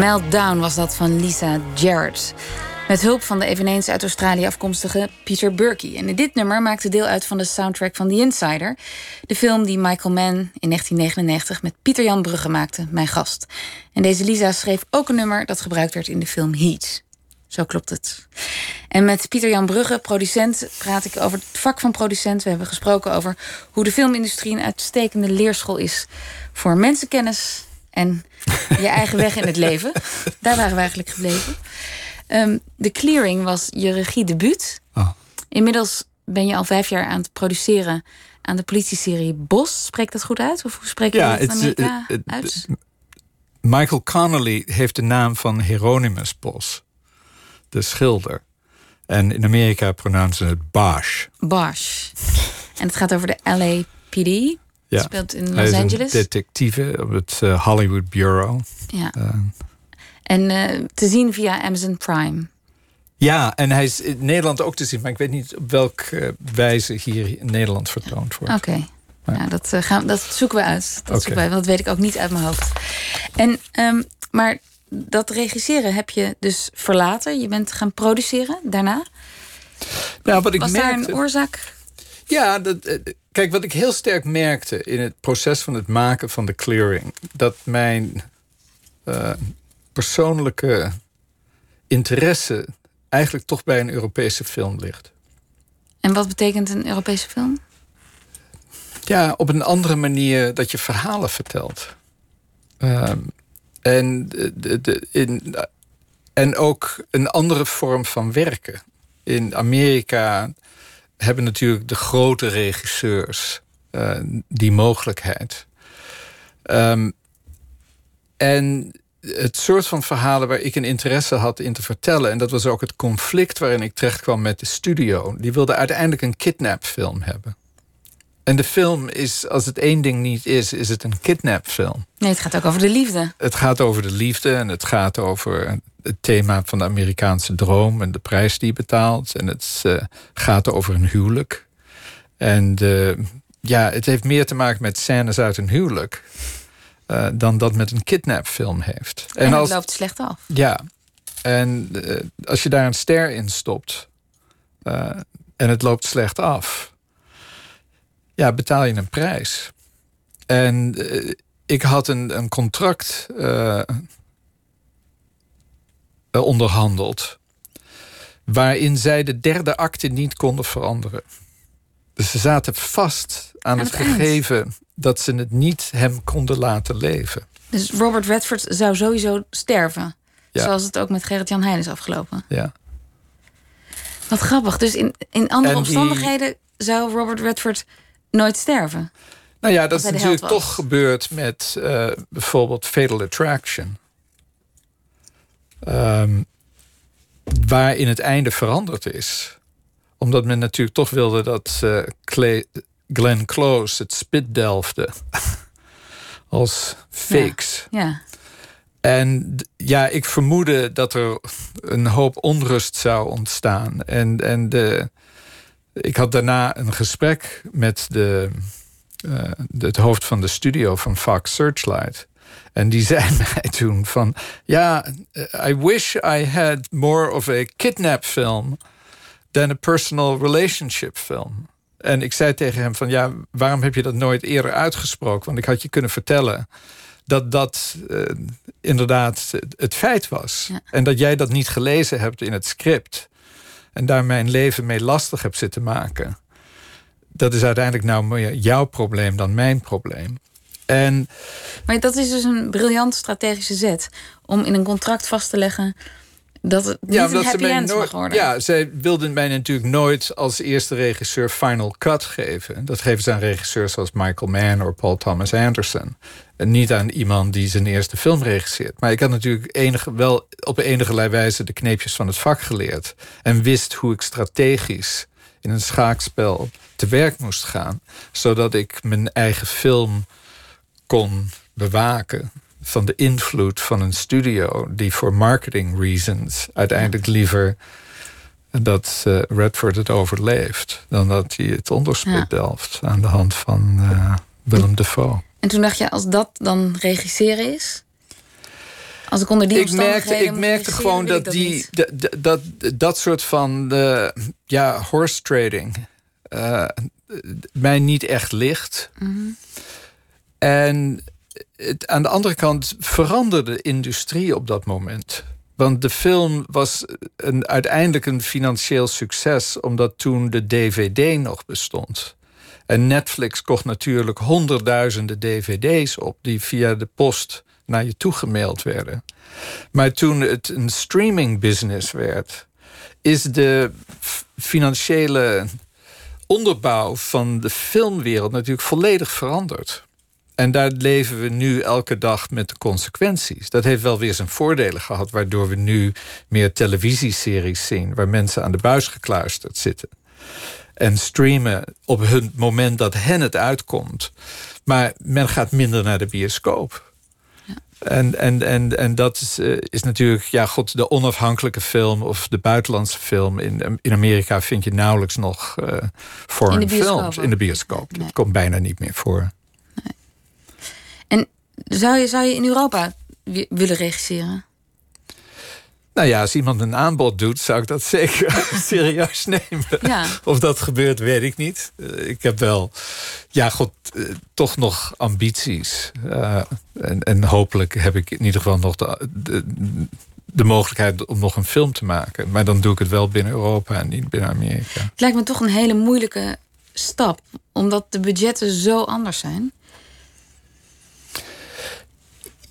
Meltdown was dat van Lisa Jarrett. Met hulp van de eveneens uit Australië afkomstige Peter Burkey. En dit nummer maakte deel uit van de soundtrack van The Insider. De film die Michael Mann in 1999 met Pieter Jan Brugge maakte, mijn gast. En deze Lisa schreef ook een nummer dat gebruikt werd in de film Heat. Zo klopt het. En met Pieter Jan Brugge, producent, praat ik over het vak van producent. We hebben gesproken over hoe de filmindustrie een uitstekende leerschool is voor mensenkennis en je eigen weg in het leven. Daar waren we eigenlijk gebleven. Um, The Clearing was je regiedebuut. Oh. Inmiddels ben je al vijf jaar aan het produceren aan de politieserie Bos. Spreekt dat goed uit? Of hoe spreek je ja, dat in Amerika uh, uit? Michael Connolly heeft de naam van Hieronymus Bos, de schilder. En in Amerika pronouncen ze het Bosch. Bosch. en het gaat over de LAPD. Ja. Speelt in Los Hij is Angeles. Een detectieve op het uh, Hollywood Bureau. Ja. Uh, en uh, te zien via Amazon Prime. Ja, en hij is in Nederland ook te zien, maar ik weet niet op welke wijze hier in Nederland vertoond wordt. Oké. Okay. Ja. dat, gaan, dat zoeken we uit. Dat, okay. zoeken wij, want dat weet ik ook niet uit mijn hoofd. En, um, maar dat regisseren heb je dus verlaten. Je bent gaan produceren daarna. Nou, wat ik Was merkte, daar een oorzaak? Ja, dat, kijk, wat ik heel sterk merkte in het proces van het maken van de clearing, dat mijn uh, persoonlijke interesse eigenlijk toch bij een Europese film ligt. En wat betekent een Europese film? Ja, op een andere manier dat je verhalen vertelt. Uh, en, de, de, in, en ook een andere vorm van werken. In Amerika hebben natuurlijk de grote regisseurs uh, die mogelijkheid. Um, en het soort van verhalen waar ik een interesse had in te vertellen... en dat was ook het conflict waarin ik terecht kwam met de studio... die wilde uiteindelijk een kidnapfilm hebben. En de film is, als het één ding niet is, is het een kidnapfilm. Nee, het gaat ook over de liefde. Het gaat over de liefde en het gaat over het thema van de Amerikaanse droom en de prijs die je betaalt. En het uh, gaat over een huwelijk. En uh, ja, het heeft meer te maken met scènes uit een huwelijk. Uh, dan dat met een kidnapfilm heeft. En, en het loopt slecht af. Ja. En als je daar een ster in stopt en het loopt slecht af ja, betaal je een prijs. En uh, ik had een, een contract uh, onderhandeld. waarin zij de derde acte niet konden veranderen. Dus ze zaten vast aan, het, het gegeven dat ze het niet hem konden laten leven. Dus Robert Redford zou sowieso sterven. Ja. Zoals het ook met Gerrit-Jan Heijn is afgelopen. Ja. Wat grappig. Dus in, in andere omstandigheden zou Robert Redford nooit sterven. Nou ja, dat is natuurlijk toch gebeurd met uh, bijvoorbeeld Fatal Attraction. Um, waarin het einde veranderd is. Omdat men natuurlijk toch wilde dat uh, Clay, Glenn Close het spit delfde. als fakes. Ja. ja. En ja, ik vermoedde dat er een hoop onrust zou ontstaan. En, en de, ik had daarna een gesprek met de, uh, het hoofd van de studio van Fox Searchlight. En die zei mij toen van... Ja, I wish I had more of a kidnap film... than a personal relationship film. En ik zei tegen hem van... Ja, waarom heb je dat nooit eerder uitgesproken? Want ik had je kunnen vertellen dat dat uh, inderdaad het feit was. Ja. En dat jij dat niet gelezen hebt in het script en daar mijn leven mee lastig heb zitten maken. Dat is uiteindelijk nou meer jouw probleem dan mijn probleem. En, maar dat is dus een briljant strategische zet. Om in een contract vast te leggen dat het niet ja, een happy end nooit, mag worden. Ja, zij wilden mij natuurlijk nooit als eerste regisseur final cut geven. Dat geven ze aan regisseurs zoals Michael Mann of Paul Thomas Anderson. En niet aan iemand die zijn eerste film regisseert. Maar ik had natuurlijk enige, wel op enige wijze de kneepjes van het vak geleerd. En wist hoe ik strategisch in een schaakspel te werk moest gaan. Zodat ik mijn eigen film kon bewaken van de invloed van een studio die voor marketing reasons uiteindelijk liever dat uh, Redford het overleeft dan dat hij het onderspit ja. delft aan de hand van uh, Willem Dafoe. En toen dacht je, als dat dan regisseren is? Als ik onder die ik merkte, ik merkte gewoon dat die, dat, dat, dat, soort van eh, ja, horse trading eh, mij niet echt ligt. Mhm. En aan de andere kant veranderde de industrie op dat moment. Want de film was een, uiteindelijk een financieel succes, omdat toen de DVD nog bestond. En Netflix kocht natuurlijk honderdduizenden DVD's op die via de post naar je toegemaild werden. Maar toen het een streaming business werd, is de financiële onderbouw van de filmwereld natuurlijk volledig veranderd. En daar leven we nu elke dag met de consequenties. Dat heeft wel weer zijn voordelen gehad, waardoor we nu meer televisieseries zien waar mensen aan de buis gekluisterd zitten. En streamen op het moment dat hen het uitkomt. Maar men gaat minder naar de bioscoop. En, en, en, en dat is, eh, is natuurlijk, ja, god, de onafhankelijke film of de buitenlandse film. In, in Amerika vind je nauwelijks nog eh foreign In de bioscoop films in de bioscoop. Nee. Dat komt bijna niet meer voor. En zou je, zou je in Europa wi- willen regisseren? Nou ja, als iemand een aanbod doet, zou ik dat zeker serieus nemen. Ja. Of dat gebeurt, weet ik niet. Eh, Ik heb wel, ja, god, eh, toch nog ambities. Eh, en, en hopelijk heb ik in ieder geval nog de, de, de mogelijkheid om nog een film te maken. Maar dan doe ik het wel binnen Europa en niet binnen Amerika. Het lijkt me toch een hele moeilijke stap, omdat de budgetten zo anders zijn.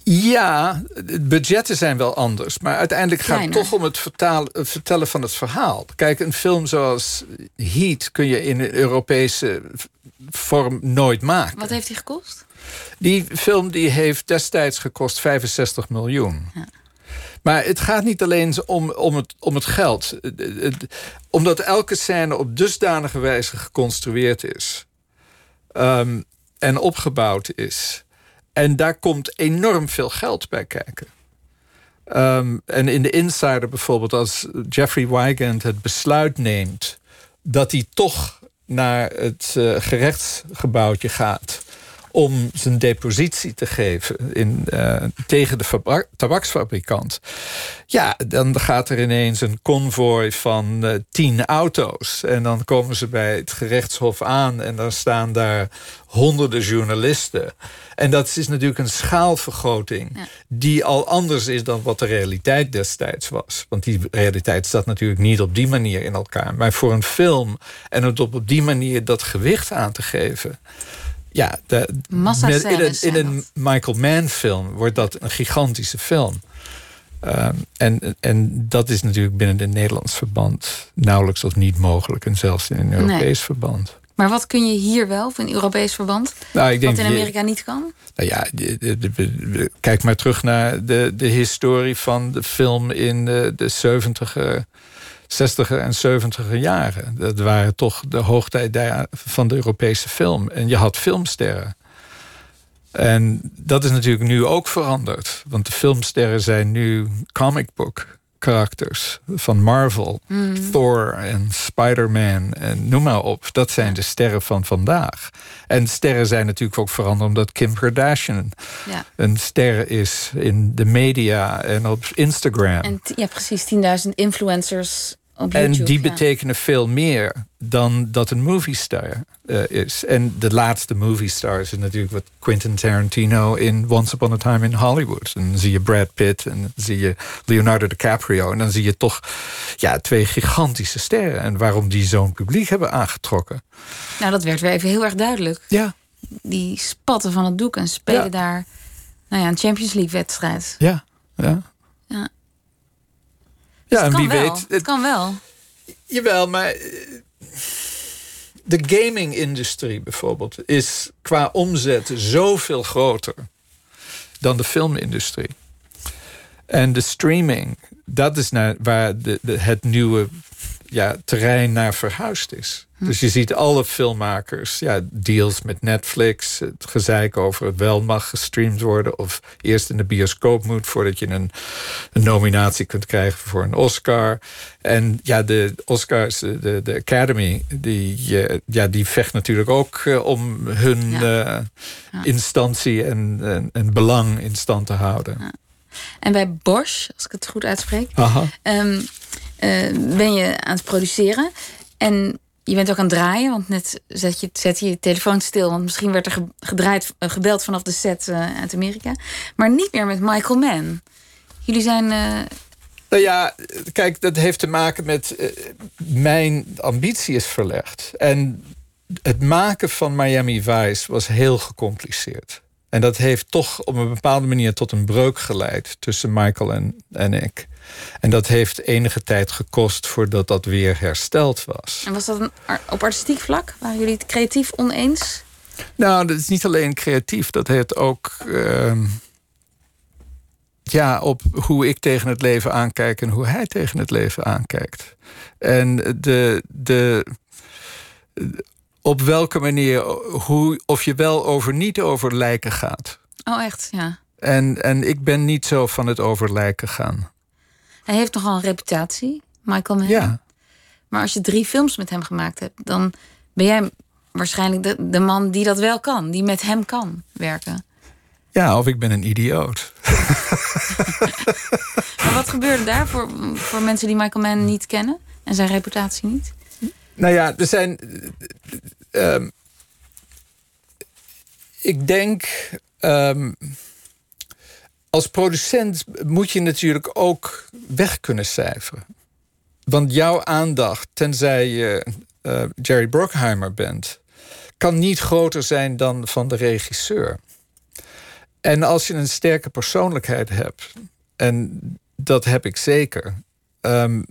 Ja, budgetten zijn wel anders. Maar uiteindelijk gaat het toch om het vertalen, het vertellen van het verhaal. Kijk, een film zoals Heat kun je in een Europese vorm nooit maken. Wat heeft die gekost? Die film die heeft destijds gekost 65 miljoen. Maar het gaat niet alleen om, om, het, om het geld. Het- het- Omdat elke scène op dusdanige wijze geconstrueerd is. ehm, en opgebouwd is. En daar komt enorm veel geld bij kijken. Ehm, en in de Insider bijvoorbeeld, als Jeffrey Wigand het besluit neemt dat hij toch naar het eh, gerechtsgebouwtje gaat om zijn depositie te geven in, eh, tegen de tabaksfabrikant. Ja, dan gaat er ineens een konvooi van eh, tien auto's. En dan komen ze bij het gerechtshof aan en dan staan daar honderden journalisten. En dat is natuurlijk een schaalvergroting Ja. die al anders is dan wat de realiteit destijds was. Want die realiteit zat natuurlijk niet op die manier in elkaar. Maar voor een film en het op, op die manier dat gewicht aan te geven. Ja, de, met- in een, in een. Michael Mann film wordt dat een gigantische film. Ehm, en, en dat is natuurlijk binnen de Nederlands verband nauwelijks of niet mogelijk. En zelfs in een Europees verband. Maar wat kun je hier wel, of in Europees verband, Nou, ik denk wat in je- Amerika niet kan? nou ja, de- de- de- de- kijk maar terug naar de, de historie van de film in de, de 70er, 60er en 70er jaren. Dat waren toch de hoogtijden van de Europese film. En je had filmsterren. En dat is natuurlijk nu ook veranderd. Want de filmsterren zijn nu comic book karakters van Marvel, Thor en Spider-Man en noem maar op. Dat zijn de sterren van vandaag. En sterren zijn natuurlijk ook veranderd omdat Kim Kardashian Ja. een ster is in de media en op Instagram. En ja, precies 10.000 influencers op En YouTube. die ja. betekenen veel meer dan dat een movie star eh, is. En de laatste movie star is natuurlijk wat Quentin Tarantino in Once Upon a Time in Hollywood. En dan zie je Brad Pitt en dan zie je Leonardo DiCaprio. En dan zie je toch ja, twee gigantische sterren. En waarom die zo'n publiek hebben aangetrokken. Nou, dat werd weer even heel erg duidelijk. Ja, Die spatten van het doek en spelen Ja. daar nou ja, een Champions League wedstrijd. ja, ja. Ja. Ja, en wie wel. weet. Het het- kan wel. Jawel, maar eh, de gaming-industrie bijvoorbeeld is qua omzet zoveel groter dan de filmindustrie. En de streaming, dat is naar, waar de, de, het nieuwe ja, terrein naar verhuisd is. Dus je ziet alle filmmakers, ja, deals met Netflix, het gezeik over het wel mag gestreamd worden of eerst in de bioscoop moet voordat je een, een nominatie kunt krijgen voor een Oscar. En ja, de Oscars, de, de Academy, die, ja, die vecht natuurlijk ook eh, om hun Ja. eh, instantie en, en, en belang in stand te houden. En bij Bosch, als ik het goed uitspreek. Eh, ben je aan het produceren. En je bent ook aan het draaien, want net zet je, zet je je telefoon stil. Want misschien werd er ge- gedraaid, eh, gebeld vanaf de set eh, uit Amerika. Maar niet meer met Michael Mann. Jullie zijn. Nou ja, kijk, dat heeft te maken met mijn ambitie is verlegd. En het maken van Miami Vice was heel gecompliceerd. En dat heeft toch op een bepaalde manier tot een breuk geleid tussen Michael en, en ik. En dat heeft enige tijd gekost voordat dat weer hersteld was. en was dat een, op artistiek vlak? Waren jullie het creatief oneens? Nou, dat is niet alleen creatief, dat heeft ook. ehm, ja, op hoe ik tegen het leven aankijk en hoe hij tegen het leven aankijkt. En de. de op welke manier, hoe, of je wel over niet over lijken gaat. Oh, echt? Ja. En, en ik ben niet zo van het over lijken gaan. Hij heeft nogal een reputatie, Michael Mann. Ja, Maar als je drie films met hem gemaakt hebt, dan ben jij waarschijnlijk de, de man die dat wel kan, die met hem kan werken. ja of ik ben een idioot. Maar wat gebeurde daar voor, voor mensen die Michael Mann niet kennen en zijn reputatie niet? Nou ja, er zijn. eh, ehm, ik denk. ehm, als producent moet je natuurlijk ook weg kunnen cijferen. Want jouw aandacht, tenzij je eh, Jerry Bruckheimer bent, kan niet groter zijn dan van de regisseur. En als je een sterke persoonlijkheid hebt, en dat heb ik zeker, ehm,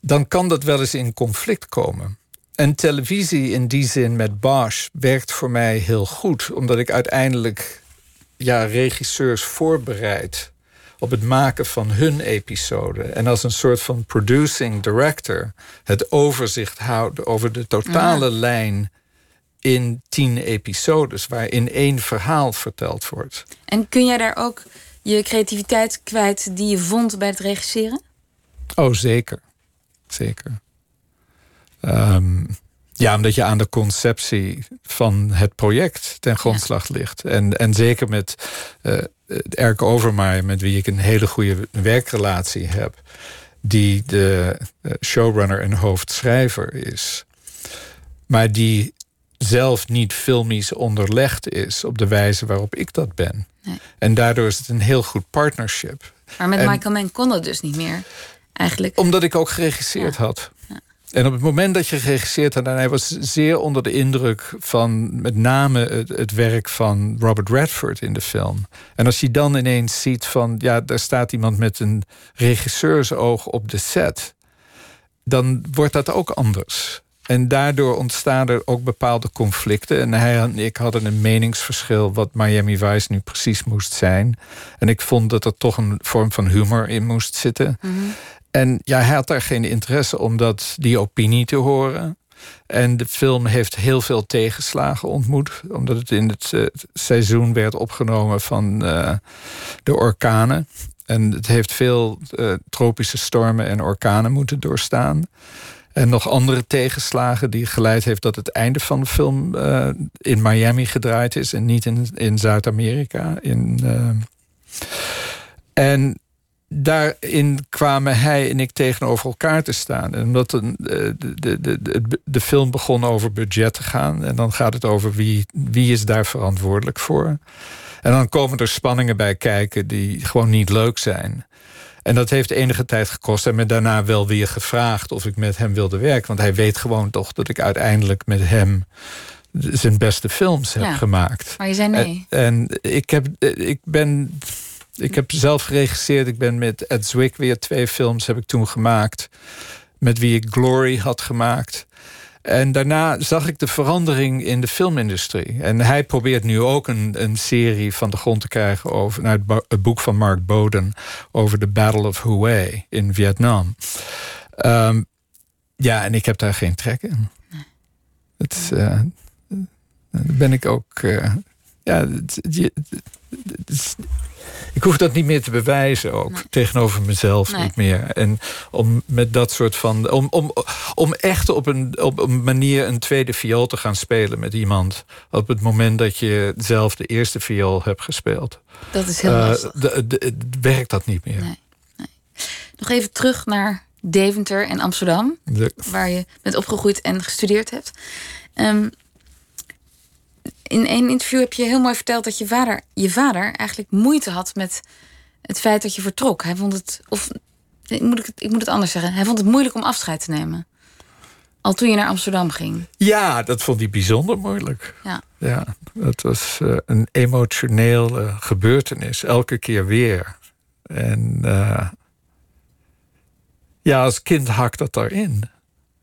dan kan dat wel eens in conflict komen. En televisie in die zin met Bosch werkt voor mij heel goed, omdat ik uiteindelijk ja, regisseurs voorbereid op het maken van hun episode. En als een soort van producing director het overzicht houdt over de totale lijn in tien episodes, waarin één verhaal verteld wordt. En kun jij daar ook je creativiteit kwijt die je vond bij het regisseren? Oh, zeker. Zeker. Ehm, ja, omdat je aan de conceptie van het project ten grondslag ligt. En, en zeker met uh, Erk met wie ik een hele goede werkrelatie heb, die de uh, showrunner en hoofdschrijver is. Maar die zelf niet filmisch onderlegd is op de wijze waarop ik dat ben. Nee. En daardoor is het een heel goed partnership. Maar met En- Michael Mann kon dat dus niet meer, eigenlijk. Omdat ik ook geregisseerd had. En op het moment dat je geregisseerd had, en hij was zeer onder de indruk van met name het, werk van Robert Redford in de film. En als je dan ineens ziet van, ja, daar staat iemand met een regisseursoog op de set, dan wordt dat ook anders. En daardoor ontstaan er ook bepaalde conflicten. En hij en ik hadden een meningsverschil wat Miami Vice nu precies moest zijn. En ik vond dat er toch een vorm van humor in moest zitten. En ja, hij had daar geen interesse om dat, die opinie te horen. En de film heeft heel veel tegenslagen ontmoet. Omdat het in het eh, seizoen werd opgenomen van eh, de orkanen. En het heeft veel eh, tropische stormen en orkanen moeten doorstaan. En nog andere tegenslagen die geleid heeft dat het einde van de film in Miami gedraaid is en niet in, in Zuid-Amerika. In, en daarin kwamen hij en ik tegenover elkaar te staan. En omdat eh, de, de, de, de, de film begon over budget te gaan. En dan gaat het over wie, wie is daar verantwoordelijk voor. En dan komen er spanningen bij kijken die gewoon niet leuk zijn. En dat heeft enige tijd gekost. En me daarna wel weer gevraagd of ik met hem wilde werken. Want hij weet gewoon toch dat ik uiteindelijk met hem zijn beste films heb Ja. gemaakt. Maar je zei nee. En, en ik, heb, ik ben. Ik heb zelf geregisseerd. Ik ben met Ed Zwick weer twee films heb ik toen gemaakt. Met wie ik Glory had gemaakt. En daarna zag ik de verandering in de filmindustrie. En hij probeert nu ook een, een serie van de grond te krijgen over naar het, bo- het boek van Mark Bowden over de Battle of Hue in Vietnam. Ehm, ja, en ik heb daar geen trek in. Het, eh, daar ben ik ook. eh, ja, ik hoef dat niet meer te bewijzen ook. Tegenover mezelf niet meer. En om met dat soort van. Om, om, om echt op een, op een manier een tweede viool te gaan spelen met iemand. Op het moment dat je zelf de eerste viool hebt gespeeld. Dat is heel uh, lastig. werkt dat niet meer. Nee, nee. Nog even terug naar Deventer en Amsterdam. Waar je bent opgegroeid en gestudeerd hebt. Um, in één interview heb je heel mooi verteld dat je vader, je vader eigenlijk moeite had met het feit dat je vertrok. Hij vond het, of moet ik, het, ik moet het anders zeggen, hij vond het moeilijk om afscheid te nemen. Al toen je naar Amsterdam ging. Ja, dat vond hij bijzonder moeilijk. Ja, ja dat was uh, een emotionele gebeurtenis, elke keer weer. En uh, ja, als kind hakt dat daarin.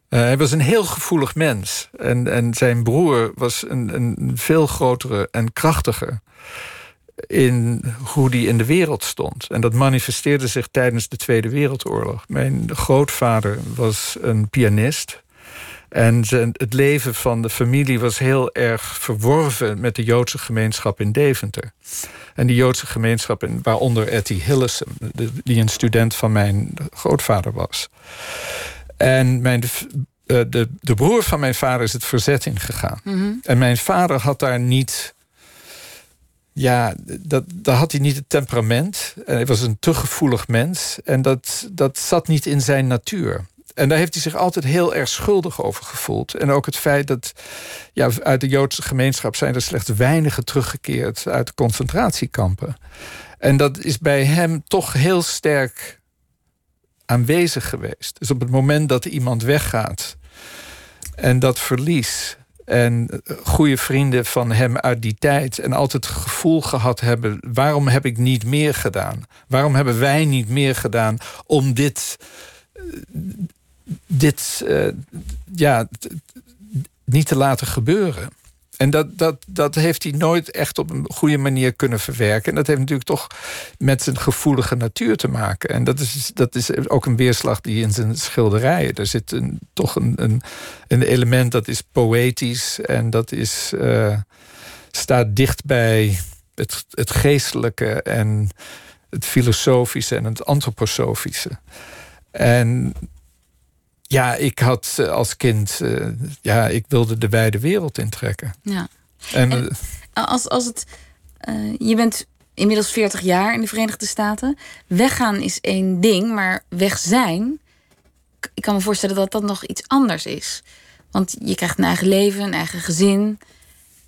Uh, hij was een heel gevoelig mens. En, en zijn broer was een, een veel grotere en krachtiger in hoe die in de wereld stond. En dat manifesteerde zich tijdens de Tweede Wereldoorlog. Mijn grootvader was een pianist. En het leven van de familie was heel erg verworven met de Joodse gemeenschap in Deventer. En die Joodse gemeenschap, waaronder Etty Hillesum, die een student van mijn grootvader was. En mijn, uh, de, de broer van mijn vader is het verzet ingegaan. Mm En mijn vader had daar niet. Ja, dat, daar had hij niet het temperament. En hij was een te gevoelig mens. En dat, dat zat niet in zijn natuur. En daar heeft hij zich altijd heel erg schuldig over gevoeld. En ook het feit dat ja, uit de Joodse gemeenschap zijn er slechts weinigen teruggekeerd uit de concentratiekampen. En dat is bij hem toch heel sterk aanwezig geweest. Dus op het moment dat iemand weggaat en dat verlies. En goede vrienden van hem uit die tijd. En altijd het gevoel gehad hebben: waarom heb ik niet meer gedaan? Waarom hebben wij niet meer gedaan om dit. dit uh, ja, niet te laten gebeuren? En dat, dat, dat heeft hij nooit echt op een goede manier kunnen verwerken. En dat heeft natuurlijk toch met zijn gevoelige natuur te maken. En dat is, dat is ook een weerslag die in zijn schilderijen. Er zit een, toch een, een, een element dat is poëtisch en dat is, uh, staat dicht bij het, het geestelijke en het filosofische en het antroposofische. En ja, ik had eh, als kind, uh, ja, ik wilde de wijde wereld intrekken. Ja. En, als, als het, uh, je bent inmiddels 40 jaar in de Verenigde Staten. Weggaan is één ding, maar weg zijn, ik kan me voorstellen dat dat nog iets anders is. Want je krijgt een eigen leven, een eigen gezin.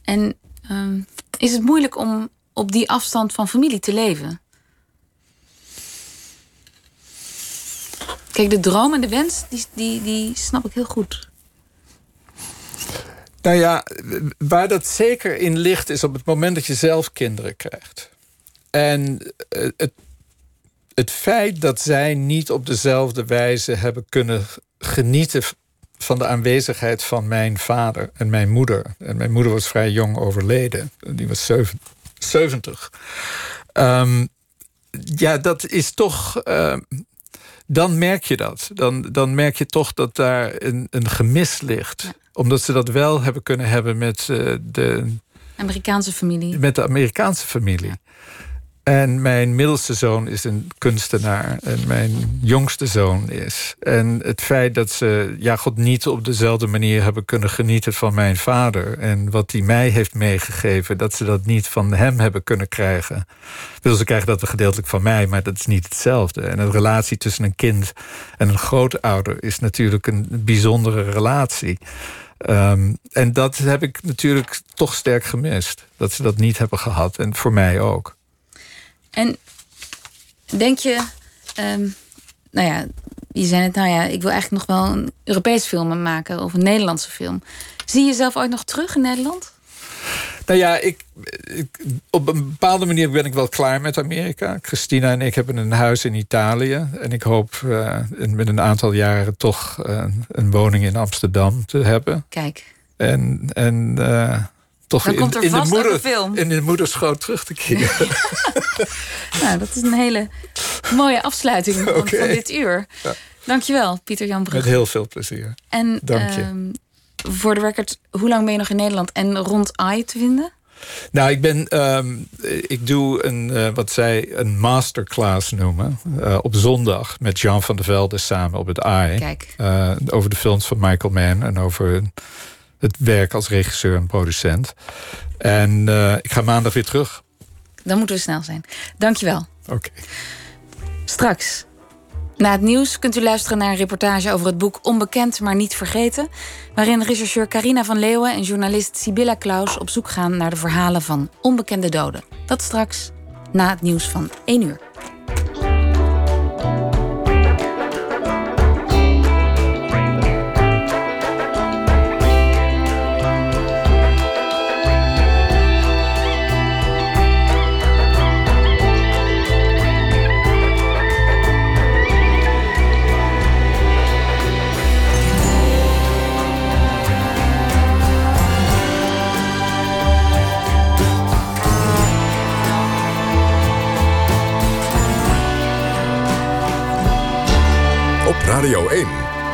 En uh, is het moeilijk om op die afstand van familie te leven? Kijk, de droom en de wens, die, die, die snap ik heel goed. Nou ja, waar dat zeker in ligt, is op het moment dat je zelf kinderen krijgt. En eh, het, het feit dat zij niet op dezelfde wijze hebben kunnen genieten van de aanwezigheid van mijn vader en mijn moeder. En mijn moeder was vrij jong overleden. Die was 70. Um, ja, dat is toch. Uh, dan merk je dat. Dan, dan merk je toch dat daar een, een gemis ligt. Omdat ze dat wel hebben kunnen hebben met uh, de. Amerikaanse familie. Met de Amerikaanse familie. En mijn middelste zoon is een kunstenaar. En mijn jongste zoon is. En het feit dat ze ja, God niet op dezelfde manier hebben kunnen genieten van mijn vader. En wat hij mij heeft meegegeven, dat ze dat niet van hem hebben kunnen krijgen. Wil ze krijgen dat gedeeltelijk van mij, maar dat is niet hetzelfde. En een relatie tussen een kind en een grootouder is natuurlijk een bijzondere relatie. Um, en dat heb ik natuurlijk toch sterk gemist. Dat ze dat niet hebben gehad. En voor mij ook. En denk je, um, nou ja, je zei het, nou ja, ik wil eigenlijk nog wel een Europees film maken of een Nederlandse film. Zie je jezelf ooit nog terug in Nederland? Nou ja, ik, ik, op een bepaalde manier ben ik wel klaar met Amerika. Christina en ik hebben een huis in Italië. En ik hoop uh, met een aantal jaren toch uh, een woning in Amsterdam te hebben. Kijk. En, en uh, toch in, komt er in, de moeder, film. in de moederschoot terug te keren. nou, dat is een hele mooie afsluiting van, okay. van dit uur. Ja. Dankjewel, Pieter Jan Brugge. Met heel veel plezier. En Dank je. Um, voor de record, hoe lang ben je nog in Nederland en rond AI te vinden? Nou, ik ben, ehm, ik doe een, wat zij een masterclass noemen. op zondag met Jean van der Velde samen op het AI. Kijk. over de films van Michael Mann en over het werk als regisseur en producent. En ik ga maandag weer terug. Dan moeten we snel zijn. Dankjewel. Oké. Straks. Na het nieuws kunt u luisteren naar een reportage over het boek Onbekend maar niet vergeten, waarin rechercheur Carina van Leeuwen en journalist Sibylla Klaus op zoek gaan naar de verhalen van onbekende doden. Dat straks na het nieuws van 1 uur.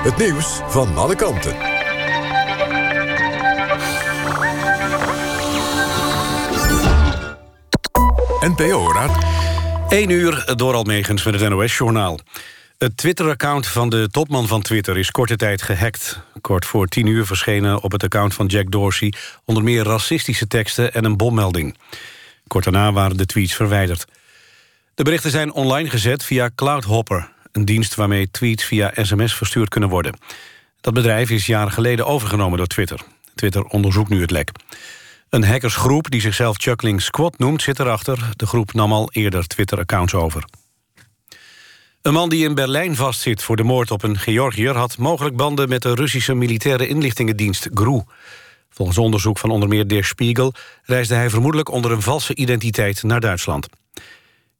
Het nieuws van alle kanten. NPO Raad. 1 uur door Almegens met het NOS-journaal. Het Twitter-account van de topman van Twitter is korte tijd gehackt. Kort voor 10 uur verschenen op het account van Jack Dorsey... onder meer racistische teksten en een bommelding. Kort daarna waren de tweets verwijderd. De berichten zijn online gezet via Cloudhopper... Een dienst waarmee tweets via sms verstuurd kunnen worden. Dat bedrijf is jaren geleden overgenomen door Twitter. Twitter onderzoekt nu het lek. Een hackersgroep die zichzelf Chuckling Squad noemt zit erachter. De groep nam al eerder Twitter-accounts over. Een man die in Berlijn vastzit voor de moord op een Georgiër... had mogelijk banden met de Russische militaire inlichtingendienst GRU. Volgens onderzoek van onder meer Der Spiegel... reisde hij vermoedelijk onder een valse identiteit naar Duitsland.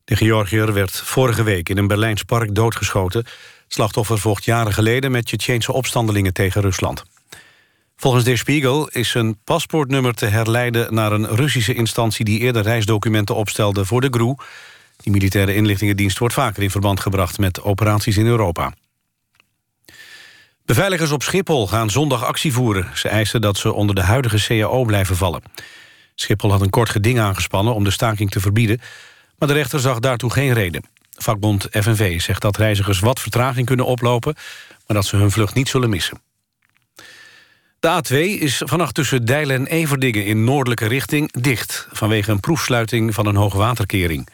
De Georgiër werd vorige week in een Berlijns park doodgeschoten. Slachtoffer vocht jaren geleden met Tsjetsjeense opstandelingen tegen Rusland. Volgens Der Spiegel is zijn paspoortnummer te herleiden naar een Russische instantie die eerder reisdocumenten opstelde voor de GRU. Die militaire inlichtingendienst wordt vaker in verband gebracht met operaties in Europa. Beveiligers op Schiphol gaan zondag actie voeren. Ze eisen dat ze onder de huidige CAO blijven vallen. Schiphol had een kort geding aangespannen om de staking te verbieden... Maar de rechter zag daartoe geen reden. Vakbond FNV zegt dat reizigers wat vertraging kunnen oplopen... maar dat ze hun vlucht niet zullen missen. De A2 is vannacht tussen Dijlen en Everdingen in noordelijke richting dicht... vanwege een proefsluiting van een hoogwaterkering.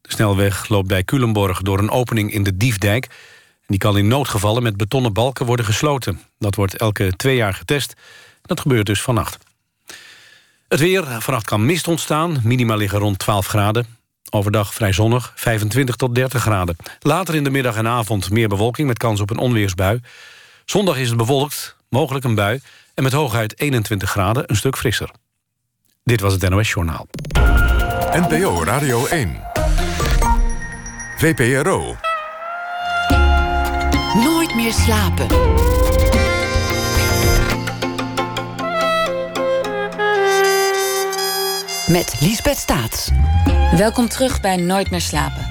De snelweg loopt bij Culemborg door een opening in de Diefdijk... die kan in noodgevallen met betonnen balken worden gesloten. Dat wordt elke twee jaar getest. Dat gebeurt dus vannacht. Het weer, vannacht kan mist ontstaan. Minima liggen rond 12 graden. Overdag vrij zonnig, 25 tot 30 graden. Later in de middag en avond meer bewolking met kans op een onweersbui. Zondag is het bewolkt, mogelijk een bui... en met hooguit 21 graden een stuk frisser. Dit was het NOS Journaal. NPO Radio 1. VPRO. Nooit meer slapen. Met Liesbeth Staats. Welkom terug bij Nooit meer slapen.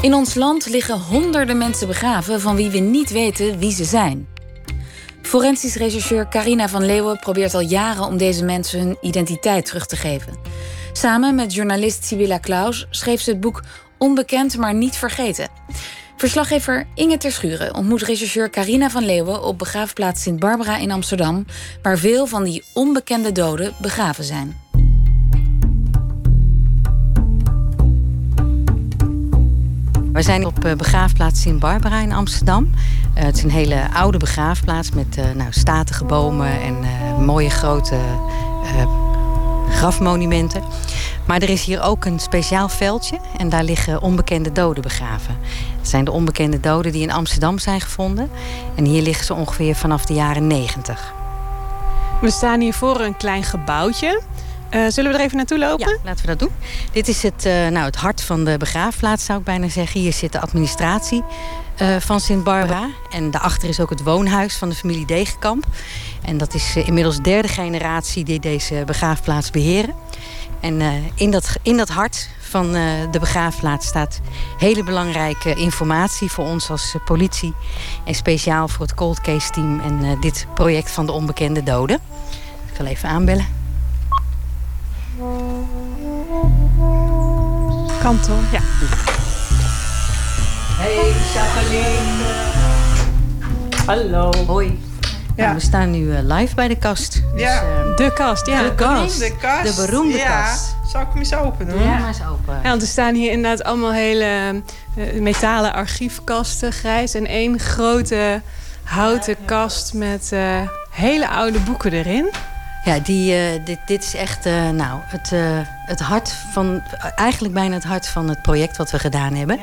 In ons land liggen honderden mensen begraven van wie we niet weten wie ze zijn. Forensisch rechercheur Carina van Leeuwen probeert al jaren om deze mensen hun identiteit terug te geven. Samen met journalist Sibylla Klaus schreef ze het boek Onbekend maar niet vergeten. Verslaggever Inge Terschuren ontmoet rechercheur Carina van Leeuwen op begraafplaats Sint Barbara in Amsterdam, waar veel van die onbekende doden begraven zijn. We zijn op eh, begraafplaats Sint Barbara in Amsterdam. Eh, het is een hele oude begraafplaats met uh, nou, statige bomen en mooie grote grafmonumenten. Maar er is hier ook een speciaal veldje en daar liggen onbekende doden begraven. Het zijn de onbekende doden die in Amsterdam zijn gevonden. En hier liggen ze ongeveer vanaf de jaren 90. We staan hier voor een klein gebouwtje. Uh, zullen we er even naartoe lopen? Ja, laten we dat doen. Dit is het, uh, nou, het hart van de begraafplaats, zou ik bijna zeggen. Hier zit de administratie uh, van Sint Barbara. En daarachter is ook het woonhuis van de familie Degenkamp. En dat is inmiddels de derde generatie die deze begraafplaats beheren. En in, dat, in dat hart van de begraafplaats staat hele belangrijke informatie voor ons als politie. En speciaal voor het cold case team en dit project van de onbekende doden. Ik zal even aanbellen. Kantel, ja. Hey, Jacqueline. Hallo. Hoi. Ja. Nou, we staan nu eh, live bij de kast. Dus, Ja. eh, De kast, ja. de kast. De kast. De beroemde ja. kast. Zal ik hem eens open doen? Doe maar eens open. Ja, want er staan hier inderdaad allemaal hele eh, metalen archiefkasten, grijs. En één grote houten kast met eh, hele oude boeken erin. Ja, die, eh, dit, dit is echt eh, nou, het, eh, het hart van, eigenlijk bijna het hart van het project wat we gedaan hebben.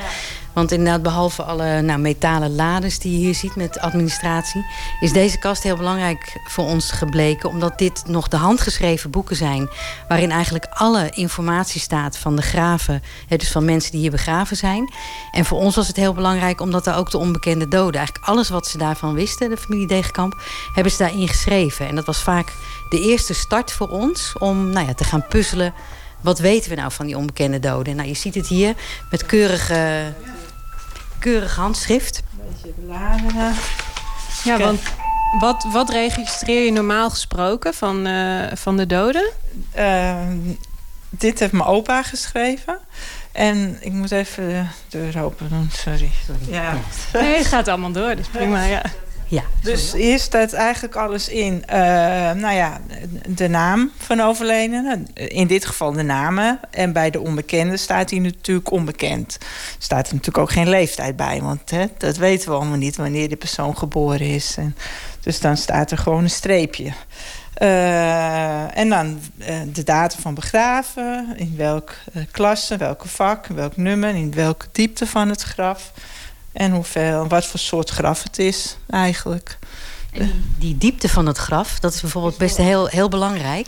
Want inderdaad, behalve alle nou, metalen lades die je hier ziet met administratie, is deze kast heel belangrijk voor ons gebleken. Omdat dit nog de handgeschreven boeken zijn. Waarin eigenlijk alle informatie staat van de graven. Hè, dus van mensen die hier begraven zijn. En voor ons was het heel belangrijk omdat daar ook de onbekende doden. Eigenlijk alles wat ze daarvan wisten, de familie Degenkamp, hebben ze daarin geschreven. En dat was vaak de eerste start voor ons om nou ja, te gaan puzzelen. Wat weten we nou van die onbekende doden? Nou, je ziet het hier met keurige, keurig handschrift. Beetje bladeren. Ja, Kijk. want wat, wat registreer je normaal gesproken van, eh, van de doden? Ehm, dit heeft mijn opa geschreven. En ik moet even de deur open doen, sorry. Ja. Nee, het gaat allemaal door, dus prima, ja. Ja, Dus hier staat eigenlijk alles in. Eh, nou ja, de naam van overledene. In dit geval de namen. En bij de onbekende staat hij natuurlijk onbekend. Staat er natuurlijk ook geen leeftijd bij. Want hè, dat weten we allemaal niet wanneer de persoon geboren is. En, dus dan staat er gewoon een streepje. Eh, en dan eh, de datum van begraven. In welk eh, klasse, welke vak, welk nummer. In welke diepte van het graf. En hoeveel, wat voor soort graf het is eigenlijk. die diepte van het graf, dat is bijvoorbeeld best heel, heel belangrijk.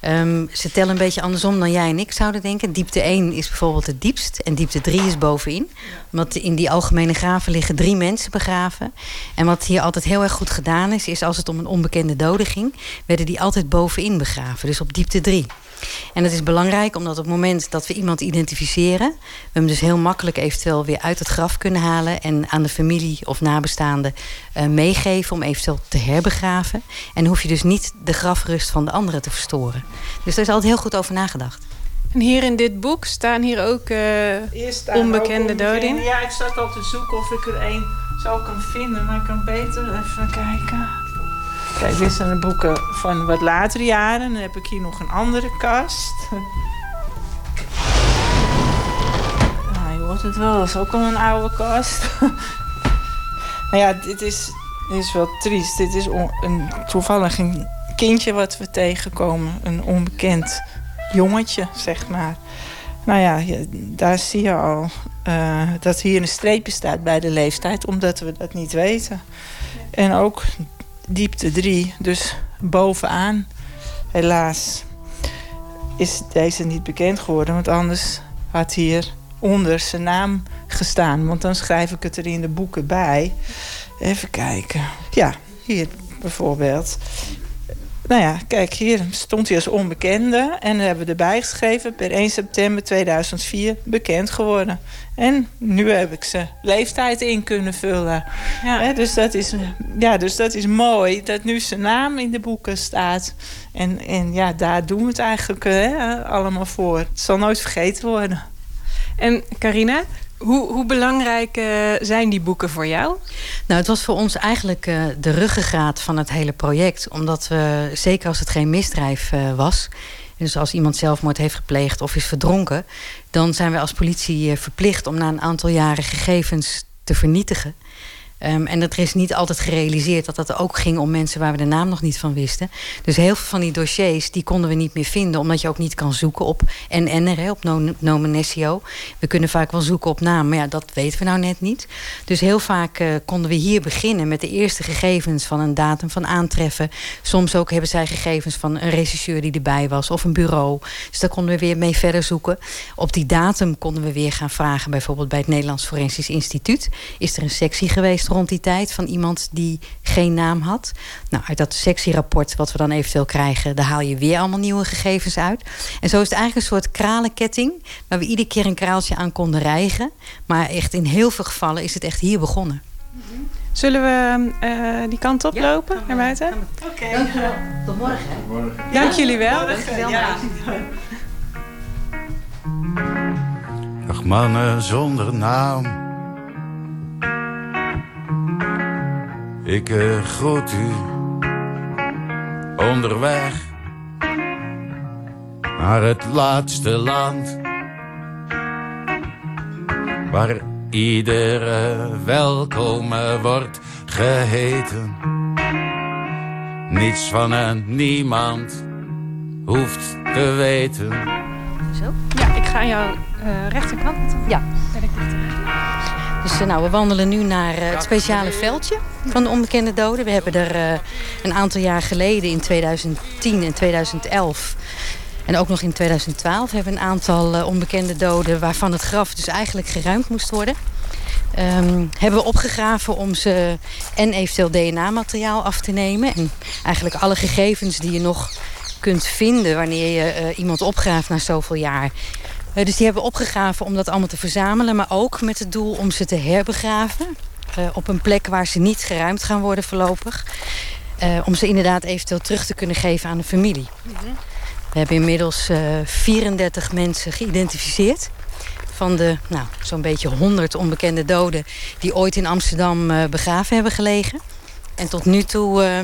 Ehm, ze tellen een beetje andersom dan jij en ik zouden denken. Diepte 1 is bijvoorbeeld het diepst en diepte 3 is bovenin. Want in die algemene graven liggen drie mensen begraven. En wat hier altijd heel erg goed gedaan is, is als het om een onbekende dode ging, werden die altijd bovenin begraven, dus op diepte 3. En dat is belangrijk omdat op het moment dat we iemand identificeren, we hem dus heel makkelijk eventueel weer uit het graf kunnen halen en aan de familie of nabestaanden eh, meegeven om eventueel te herbegraven. En hoef je dus niet de grafrust van de anderen te verstoren. Dus daar is altijd heel goed over nagedacht. En hier in dit boek staan hier ook... eh, staan Onbekende ook doden in? Ja, ik zat al te zoeken of ik er één zou kan vinden, maar ik kan beter even kijken. Kijk, dit zijn de boeken van wat latere jaren. Dan heb ik hier nog een andere kast. Nou, je hoort het wel, dat is ook al een oude kast. nou ja, dit is, dit is wel triest. Dit is een, toevallig een kindje wat we tegenkomen. Een onbekend jongetje, zeg maar. Nou ja, daar zie je al eh, dat hier een streepje staat bij de leeftijd, omdat we dat niet weten. En ook diepte 3, dus bovenaan, helaas, is deze niet bekend geworden. Want anders had hier onder zijn naam gestaan. Want dan schrijf ik het er in de boeken bij. Even kijken. Ja, hier bijvoorbeeld. Nou ja, kijk, hier stond hij als onbekende. En we hebben erbij geschreven, per 1 september 2004 bekend geworden. En nu heb ik zijn leeftijd in kunnen vullen. Dus, dat is, ja, dus dat is mooi, dat nu zijn naam in de boeken staat. En, en ja, daar doen we het eigenlijk allemaal voor. Het zal nooit vergeten worden. En Carina, hoe, hoe belangrijk eh, zijn die boeken voor jou? Nou, het was voor ons eigenlijk eh, de ruggengraat van het hele project. Omdat we, zeker als het geen misdrijf eh, was... dus als iemand zelfmoord heeft gepleegd of is verdronken... dan zijn we als politie verplicht om na een aantal jaren gegevens te vernietigen. Ehm, en dat is niet altijd gerealiseerd dat dat ook ging om mensen waar we de naam nog niet van wisten. Dus heel veel van die dossiers die konden we niet meer vinden, omdat je ook niet kan zoeken op NNR, hè, op no- nomen nessio. We kunnen vaak wel zoeken op naam, maar ja, dat weten we nou net niet. Dus heel vaak eh, konden we hier beginnen met de eerste gegevens van een datum van aantreffen. Soms ook hebben zij gegevens van een regisseur die erbij was of een bureau. Dus daar konden we weer mee verder zoeken. Op die datum konden we weer gaan vragen, bijvoorbeeld bij het Nederlands Forensisch Instituut. Is er een sectie geweest rond die tijd van iemand die geen naam had? Nou, uit dat sectierapport wat we dan eventueel krijgen, daar haal je weer allemaal nieuwe gegevens uit. En zo is het eigenlijk een soort kralenketting waar we iedere keer een kraaltje aan konden rijgen. Maar echt in heel veel gevallen is het echt hier begonnen. Zullen we eh, die kant op lopen, naar buiten? Dankjewel. Tot morgen. Dank jullie wel. Dankjewel. Ja, Dag mannen zonder naam. Ik uh, groet u onderweg naar het laatste land waar iedere welkom wordt geheten. Niets van een niemand hoeft te weten. Zo? Ja, ik ga aan jouw uh, rechterkant. Ja. Ben ik dus uh, nou, we wandelen nu naar uh, het speciale veldje van de onbekende doden. We hebben er een aantal jaar geleden, in 2010 en 2011... En ook nog in 2012 hebben een aantal onbekende doden... waarvan het graf dus eigenlijk geruimd moest worden. Um, hebben we opgegraven om ze en eventueel DNA-materiaal af te nemen. En eigenlijk alle gegevens die je nog kunt vinden wanneer je iemand opgraaft na zoveel jaar. Uh, dus die hebben opgegraven om dat allemaal te verzamelen. Maar ook met het doel om ze te herbegraven. Uh, op een plek waar ze niet geruimd gaan worden voorlopig. om ze inderdaad eventueel terug te kunnen geven aan de familie. We hebben inmiddels 34 mensen geïdentificeerd van de nou, zo'n beetje 100 onbekende doden... die ooit in Amsterdam begraven hebben gelegen. En tot nu toe uh,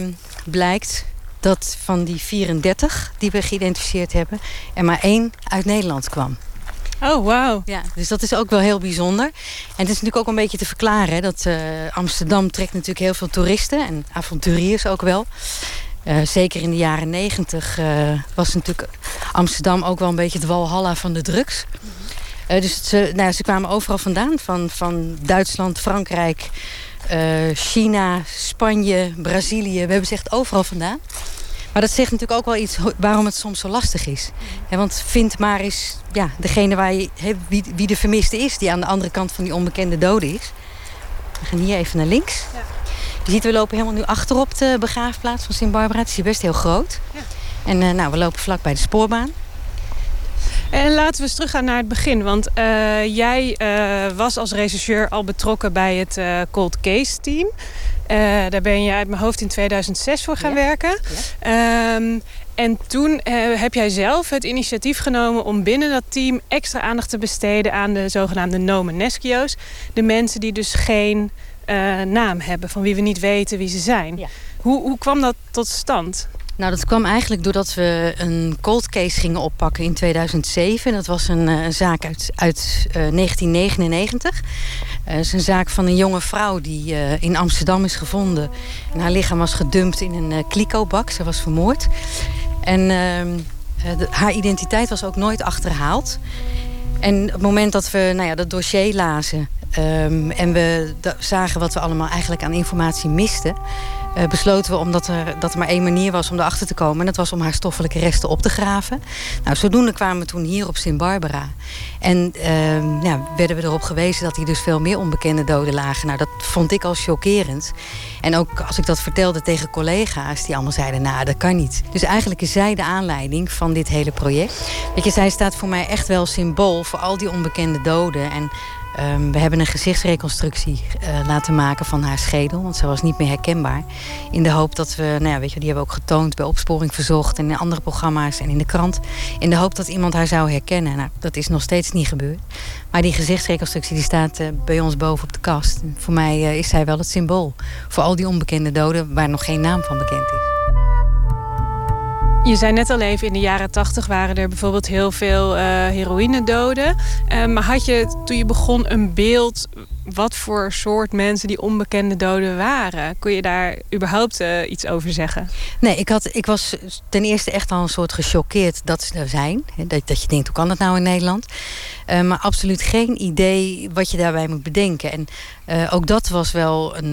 blijkt dat van die 34 die we geïdentificeerd hebben... er maar één uit Nederland kwam. Oh, wauw. Ja, dus dat is ook wel heel bijzonder. En het is natuurlijk ook een beetje te verklaren... Hè, dat uh, Amsterdam trekt natuurlijk heel veel toeristen... en avonturiers ook wel... Uh, zeker in de jaren negentig uh, was natuurlijk Amsterdam ook wel een beetje het walhalla van de drugs. Dus ze, nou, ze kwamen overal vandaan. Van, van Duitsland, Frankrijk, China, Spanje, Brazilië. We hebben ze echt overal vandaan. Maar dat zegt natuurlijk ook wel iets waarom het soms zo lastig is. He, want vind maar eens ja, degene waar je, he, wie, wie, de vermiste is... die aan de andere kant van die onbekende doden is. We gaan hier even naar links. Ja. Je ziet, we lopen helemaal nu achterop de begraafplaats van Sint-Barbara. Het is hier best heel groot. Ja. En uh, nou, we lopen vlak bij de spoorbaan. En laten we eens teruggaan naar het begin. Want uh, jij uh, was als regisseur al betrokken bij het Cold Case team. Daar ben je uit mijn hoofd in 2006 voor gaan ja. werken. Ja. Um, en toen heb jij zelf het initiatief genomen om binnen dat team extra aandacht te besteden aan de zogenaamde nomenescio's. De mensen die dus geen naam hebben, van wie we niet weten wie ze zijn. Ja. Hoe, hoe kwam dat tot stand? Nou, dat kwam eigenlijk doordat we een cold case gingen oppakken in 2007. Dat was een, zaak uit, uit uh, 1999. Het uh, is een zaak van een jonge vrouw die uh, in Amsterdam is gevonden. En haar lichaam was gedumpt in een uh, kliko-bak. Ze was vermoord. En de, haar identiteit was ook nooit achterhaald. En op het moment dat we nou ja, dat dossier lazen... Um, en we zagen wat we allemaal eigenlijk aan informatie misten... Uh, besloten we omdat er, dat er maar één manier was om erachter te komen. En dat was om haar stoffelijke resten op te graven. Nou, zodoende kwamen we toen hier op Sint Barbara. En ja, werden we erop gewezen dat hier dus veel meer onbekende doden lagen. Nou, dat vond ik al chockerend. En ook als ik dat vertelde tegen collega's, die allemaal zeiden, nou, dat kan niet. Dus eigenlijk is zij de aanleiding van dit hele project. Weet je, zij staat voor mij echt wel symbool voor al die onbekende doden. En Um, we hebben een gezichtsreconstructie uh, laten maken van haar schedel. Want ze was niet meer herkenbaar. In de hoop dat we, nou ja, weet je, die hebben we ook getoond bij Opsporing Verzocht... en in andere programma's en in de krant. In de hoop dat iemand haar zou herkennen. Nou, dat is nog steeds niet gebeurd. Maar die gezichtsreconstructie die staat uh, bij ons boven op de kast. En voor mij uh, is zij wel het symbool. Voor al die onbekende doden waar nog geen naam van bekend is. Je zei net al even, in de jaren tachtig waren er bijvoorbeeld heel veel uh, heroïnedoden. Uh, maar had je toen je begon een beeld wat voor soort mensen die onbekende doden waren? Kun je daar überhaupt uh, iets over zeggen? Nee, ik, had, ik was ten eerste echt al een soort gechoqueerd dat ze er zijn. Dat, dat je denkt, hoe kan dat nou in Nederland? Maar absoluut geen idee wat je daarbij moet bedenken. En uh, ook dat was wel een,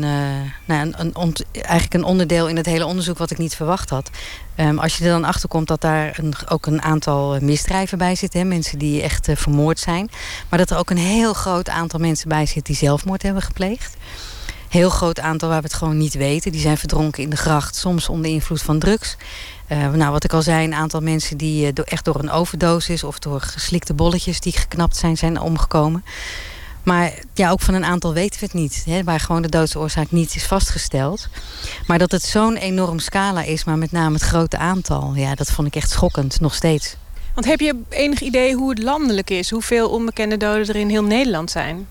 nou, een, een eigenlijk een onderdeel in het hele onderzoek wat ik niet verwacht had. Um, als je er dan achter komt dat daar ook een aantal misdrijven bij zitten. Mensen die echt vermoord zijn. Maar dat er ook een heel groot aantal mensen bij zit die zelfmoord hebben gepleegd. Heel groot aantal waar we het gewoon niet weten. Die zijn verdronken in de gracht, soms onder invloed van drugs. Nou, wat ik al zei, een aantal mensen die echt door een overdosis... of door geslikte bolletjes die geknapt zijn, zijn omgekomen. Maar ja, ook van een aantal weten we het niet. Hè, waar gewoon de doodsoorzaak niet is vastgesteld. Maar dat het zo'n enorm scala is, maar met name het grote aantal... ja, dat vond ik echt schokkend, nog steeds. Want heb je enig idee hoe het landelijk is? Hoeveel onbekende doden er in heel Nederland zijn?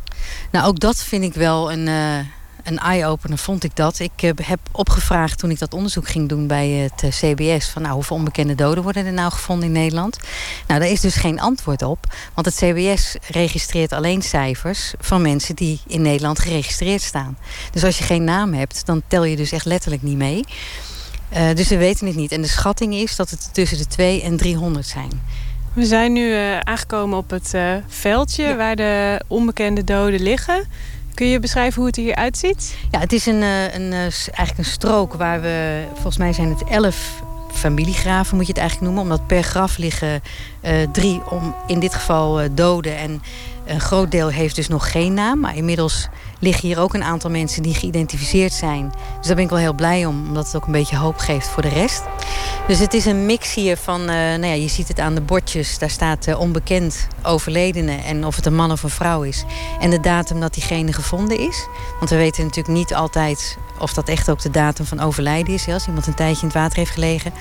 Nou, ook dat vind ik wel een, uh, een eye-opener, vond ik dat. Ik uh, heb opgevraagd toen ik dat onderzoek ging doen bij het uh, CBS... van nou, hoeveel onbekende doden worden er nou gevonden in Nederland? Nou, daar is dus geen antwoord op. Want het CBS registreert alleen cijfers van mensen die in Nederland geregistreerd staan. Dus als je geen naam hebt, dan tel je dus echt letterlijk niet mee... Uh, dus we weten het niet. En de schatting is dat het tussen de 2 en 300 zijn. We zijn nu uh, aangekomen op het uh, veldje ja. waar de onbekende doden liggen. Kun je beschrijven hoe het er hier uitziet? Ja, het is een, een, eigenlijk een strook waar we, volgens mij zijn het 11 familiegraven moet je het eigenlijk noemen. Omdat per graf liggen drie, om, in dit geval doden. En een groot deel heeft dus nog geen naam. Maar inmiddels liggen hier ook een aantal mensen die geïdentificeerd zijn. Dus daar ben ik wel heel blij om, omdat het ook een beetje hoop geeft voor de rest. Dus het is een mix hier van, uh, nou ja, je ziet het aan de bordjes. Daar staat uh, onbekend overledene en of het een man of een vrouw is. En de datum dat diegene gevonden is. Want we weten natuurlijk niet altijd of dat echt ook de datum van overlijden is. Als iemand een tijdje in het water heeft gelegen.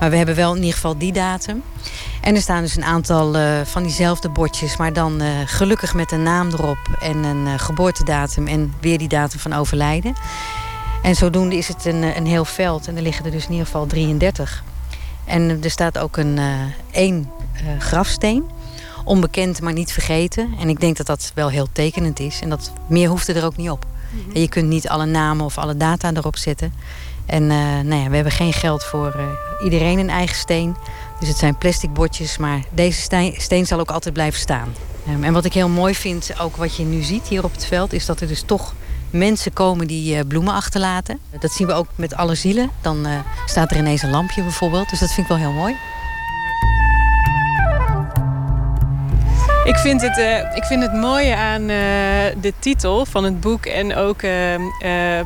Maar we hebben wel in ieder geval die datum. En er staan dus een aantal uh, van diezelfde bordjes, maar dan uh, gelukkig met een naam erop en een uh, geboortedatum en weer die datum van overlijden. En zodoende is het een, een heel veld en er liggen er dus in ieder geval 33. En er staat ook een één grafsteen. Onbekend, maar niet vergeten. En ik denk dat dat wel heel tekenend is. En dat meer hoeft er ook niet op. Mm -hmm. Je kunt niet alle namen of alle data erop zetten. En nou ja, we hebben geen geld voor iedereen een eigen steen. Dus het zijn plastic bordjes, maar deze steen, steen zal ook altijd blijven staan. Um, en wat ik heel mooi vind, ook wat je nu ziet hier op het veld... is dat er dus toch mensen komen die uh, bloemen achterlaten. Dat zien we ook met alle zielen. Dan staat er ineens een lampje bijvoorbeeld. Dus dat vind ik wel heel mooi. Ik vind het, uh, ik vind het mooie aan de titel van het boek en ook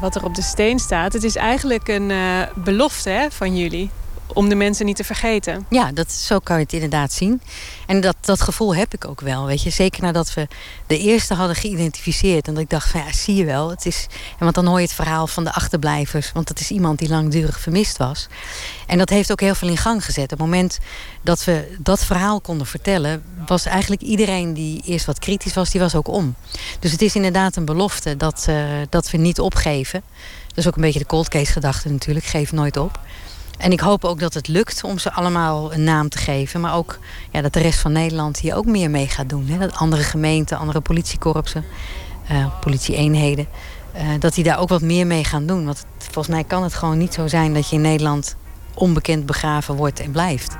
wat er op de steen staat. Het is eigenlijk een belofte van jullie om de mensen niet te vergeten. Ja, dat, zo kan je het inderdaad zien. En dat, dat gevoel heb ik ook wel. Weet je. Zeker nadat we de eerste hadden geïdentificeerd. En dat ik dacht van ja, zie je wel. Het is, en want dan hoor je het verhaal van de achterblijvers. Want dat is iemand die langdurig vermist was. En dat heeft ook heel veel in gang gezet. Op het moment dat we dat verhaal konden vertellen... was eigenlijk iedereen die eerst wat kritisch was, die was ook om. Dus het is inderdaad een belofte dat, uh, dat we niet opgeven. Dat is ook een beetje de cold case gedachte natuurlijk. Geef nooit op. En ik hoop ook dat het lukt om ze allemaal een naam te geven. Maar ook ja, dat de rest van Nederland hier ook meer mee gaat doen. Hè? Dat andere gemeenten, andere politiekorpsen, uh, politieeenheden... Uh, dat die daar ook wat meer mee gaan doen. Want volgens mij kan het gewoon niet zo zijn dat je in Nederland onbekend begraven wordt en blijft.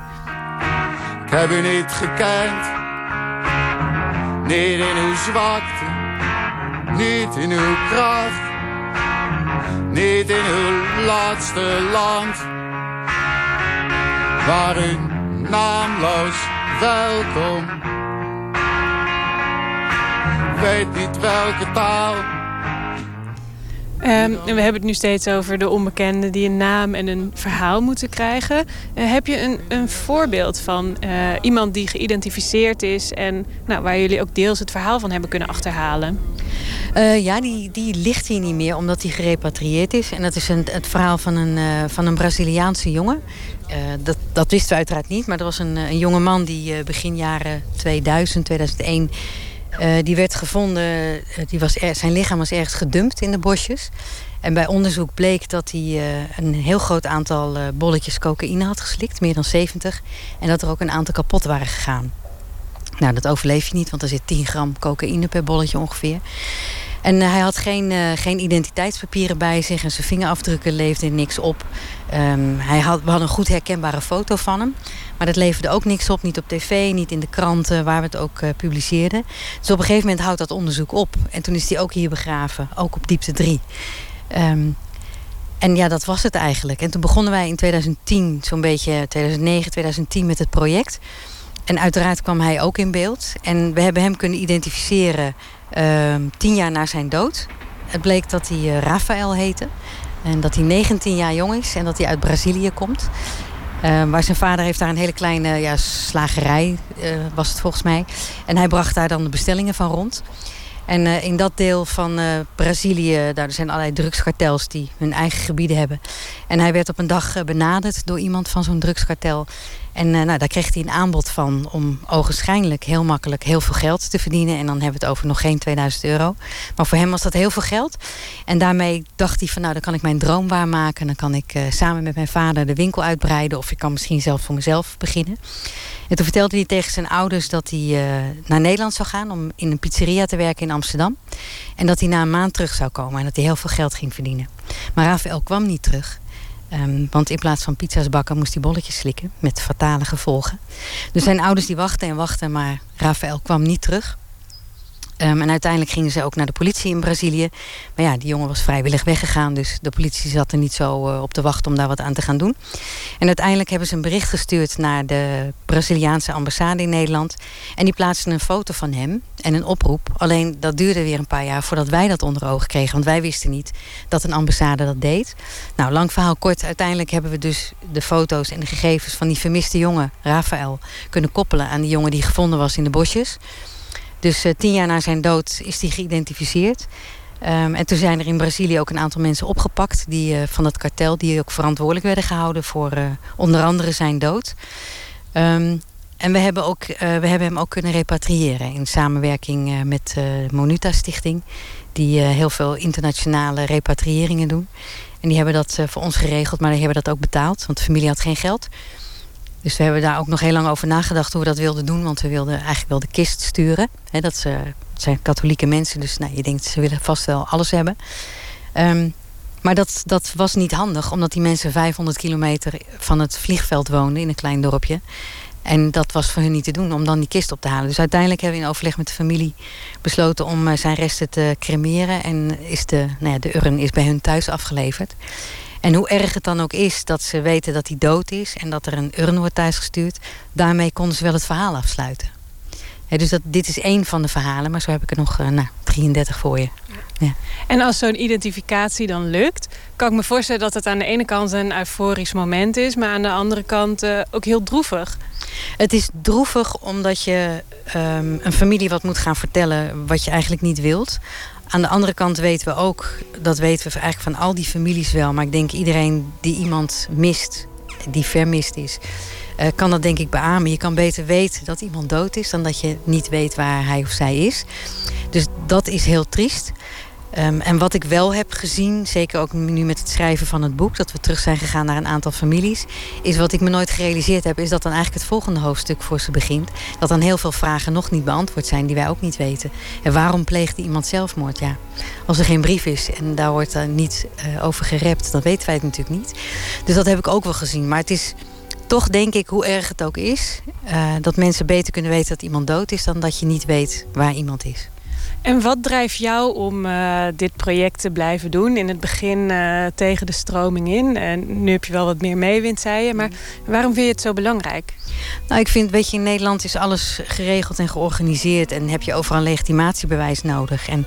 Ik heb u niet gekend. Niet in uw zwakte. Niet in uw kracht. Niet in uw laatste land waarin naamloos welkom. Weet niet welke taal. Um, we hebben het nu steeds over de onbekenden die een naam en een verhaal moeten krijgen. Uh, heb je een, een voorbeeld van uh, iemand die geïdentificeerd is en nou, waar jullie ook deels het verhaal van hebben kunnen achterhalen? Uh, ja, die, die ligt hier niet meer omdat hij gerepatrieerd is. En dat is een, het verhaal van een, van een Braziliaanse jongen. Dat, dat wisten we uiteraard niet, maar er was een, een jonge man die begin jaren 2000, 2001 uh, die werd gevonden, die was zijn lichaam was ergens gedumpt in de bosjes. En bij onderzoek bleek dat hij een heel groot aantal bolletjes cocaïne had geslikt, meer dan 70. En dat er ook een aantal kapot waren gegaan. Nou, dat overleef je niet, want er zit 10 gram cocaïne per bolletje ongeveer. En hij had geen, geen identiteitspapieren bij zich en zijn vingerafdrukken leefden niks op. Um, hij had, we hadden een goed herkenbare foto van hem. Maar dat leverde ook niks op, niet op tv, niet in de kranten waar we het ook uh, publiceerden. Dus op een gegeven moment houdt dat onderzoek op. En toen is hij ook hier begraven, ook op diepte 3. Um, en ja, dat was het eigenlijk. En toen begonnen wij in 2010, zo'n beetje 2009, 2010 met het project. En uiteraard kwam hij ook in beeld. En we hebben hem kunnen identificeren tien jaar na zijn dood. Het bleek dat hij uh, Rafael heette. En dat hij 19 jaar jong is en dat hij uit Brazilië komt. Uh, maar zijn vader heeft daar een hele kleine ja, slagerij, uh, was het volgens mij. En hij bracht daar dan de bestellingen van rond. En uh, in dat deel van Brazilië, daar zijn allerlei drugskartels die hun eigen gebieden hebben. En hij werd op een dag benaderd door iemand van zo'n drugskartel. En nou, daar kreeg hij een aanbod van om ogenschijnlijk heel makkelijk heel veel geld te verdienen. En dan hebben we het over nog geen 2000 euro. Maar voor hem was dat heel veel geld. En daarmee dacht hij van nou, dan kan ik mijn droom waarmaken. Dan kan ik samen met mijn vader de winkel uitbreiden. Of ik kan misschien zelf voor mezelf beginnen. En toen vertelde hij tegen zijn ouders dat hij uh, naar Nederland zou gaan om in een pizzeria te werken in Amsterdam. En dat hij na een maand terug zou komen en dat hij heel veel geld ging verdienen. Maar Rafael kwam niet terug. Um, want in plaats van pizza's bakken moest hij bolletjes slikken met fatale gevolgen. Dus zijn ouders die wachten en wachten, maar Rafael kwam niet terug. Um, en uiteindelijk gingen ze ook naar de politie in Brazilië. Maar ja, die jongen was vrijwillig weggegaan. Dus de politie zat er niet zo uh, op te wachten om daar wat aan te gaan doen. En uiteindelijk hebben ze een bericht gestuurd naar de Braziliaanse ambassade in Nederland. En die plaatsten een foto van hem en een oproep. Alleen dat duurde weer een paar jaar voordat wij dat onder ogen kregen. Want wij wisten niet dat een ambassade dat deed. Nou, lang verhaal kort. Uiteindelijk hebben we dus de foto's en de gegevens van die vermiste jongen, Rafael, kunnen koppelen aan die jongen die gevonden was in de bosjes. Dus uh, tien jaar na zijn dood is hij geïdentificeerd. Um, en toen zijn er in Brazilië ook een aantal mensen opgepakt die, uh, van het kartel, die ook verantwoordelijk werden gehouden voor uh, onder andere zijn dood. Um, en we hebben, ook, we hebben hem ook kunnen repatriëren in samenwerking met de Monuta Stichting, die heel veel internationale repatriëringen doen. En die hebben dat voor ons geregeld, maar die hebben dat ook betaald, want de familie had geen geld. Dus we hebben daar ook nog heel lang over nagedacht hoe we dat wilden doen. Want we wilden eigenlijk wel de kist sturen. He, dat ze, het zijn katholieke mensen, dus nou, je denkt ze willen vast wel alles hebben. Um, maar dat, dat was niet handig, omdat die mensen 500 kilometer van het vliegveld woonden in een klein dorpje. En dat was voor hun niet te doen om dan die kist op te halen. Dus uiteindelijk hebben we in overleg met de familie besloten om eh, zijn resten te cremeren. En is de, nou ja, de urn is bij hun thuis afgeleverd. En hoe erg het dan ook is dat ze weten dat hij dood is en dat er een urn wordt thuisgestuurd, daarmee konden ze wel het verhaal afsluiten. dus dat, dit is één van de verhalen, maar zo heb ik er nog uh, nou, 33 voor je. Ja. En als zo'n identificatie dan lukt, kan ik me voorstellen dat het aan de ene kant een euforisch moment is, maar aan de andere kant uh, ook heel droevig. Het is droevig omdat je um, een familie wat moet gaan vertellen wat je eigenlijk niet wilt. Aan de andere kant weten we ook, dat weten we eigenlijk van al die families wel, maar ik denk iedereen die iemand mist, die vermist is, uh, kan dat denk ik beamen. Je kan beter weten dat iemand dood is dan dat je niet weet waar hij of zij is. Dus dat is heel triest. Um, en wat ik wel heb gezien, zeker ook nu met het schrijven van het boek, dat we terug zijn gegaan naar een aantal families, is wat ik me nooit gerealiseerd heb, is dat dan eigenlijk het volgende hoofdstuk voor ze begint. Dat dan heel veel vragen nog niet beantwoord zijn die wij ook niet weten. En waarom pleegde iemand zelfmoord? Ja, als er geen brief is en daar wordt er niet uh, over gerept, dan weten wij het natuurlijk niet. Dus dat heb ik ook wel gezien. Maar het is toch denk ik, hoe erg het ook is, uh, dat mensen beter kunnen weten dat iemand dood is dan dat je niet weet waar iemand is. En wat drijft jou om uh, dit project te blijven doen? In het begin uh, tegen de stroming in. En nu heb je wel wat meer meewind, zei je. Maar waarom vind je het zo belangrijk? Nou, ik vind, weet je, in Nederland is alles geregeld en georganiseerd. En heb je overal een legitimatiebewijs nodig. En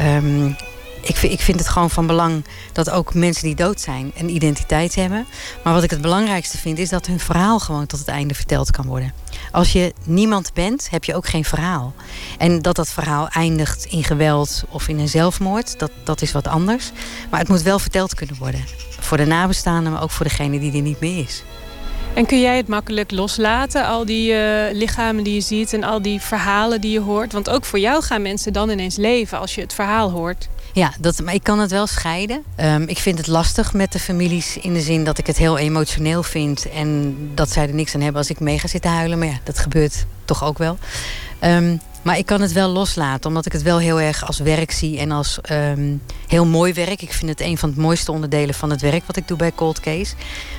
um, ik, vind, ik vind het gewoon van belang dat ook mensen die dood zijn een identiteit hebben. Maar wat ik het belangrijkste vind, is dat hun verhaal gewoon tot het einde verteld kan worden. Als je niemand bent, heb je ook geen verhaal. En dat dat verhaal eindigt in geweld of in een zelfmoord, dat, dat is wat anders. Maar het moet wel verteld kunnen worden. Voor de nabestaanden, maar ook voor degene die er niet meer is. En kun jij het makkelijk loslaten, al die uh, lichamen die je ziet en al die verhalen die je hoort? Want ook voor jou gaan mensen dan ineens leven als je het verhaal hoort. Ja, dat, maar ik kan het wel scheiden. Um, ik vind het lastig met de families in de zin dat ik het heel emotioneel vind. En dat zij er niks aan hebben als ik mee ga zitten huilen. Maar ja, dat gebeurt toch ook wel. Um, maar ik kan het wel loslaten, omdat ik het wel heel erg als werk zie en als um, heel mooi werk. Ik vind het een van de mooiste onderdelen van het werk wat ik doe bij Cold Case.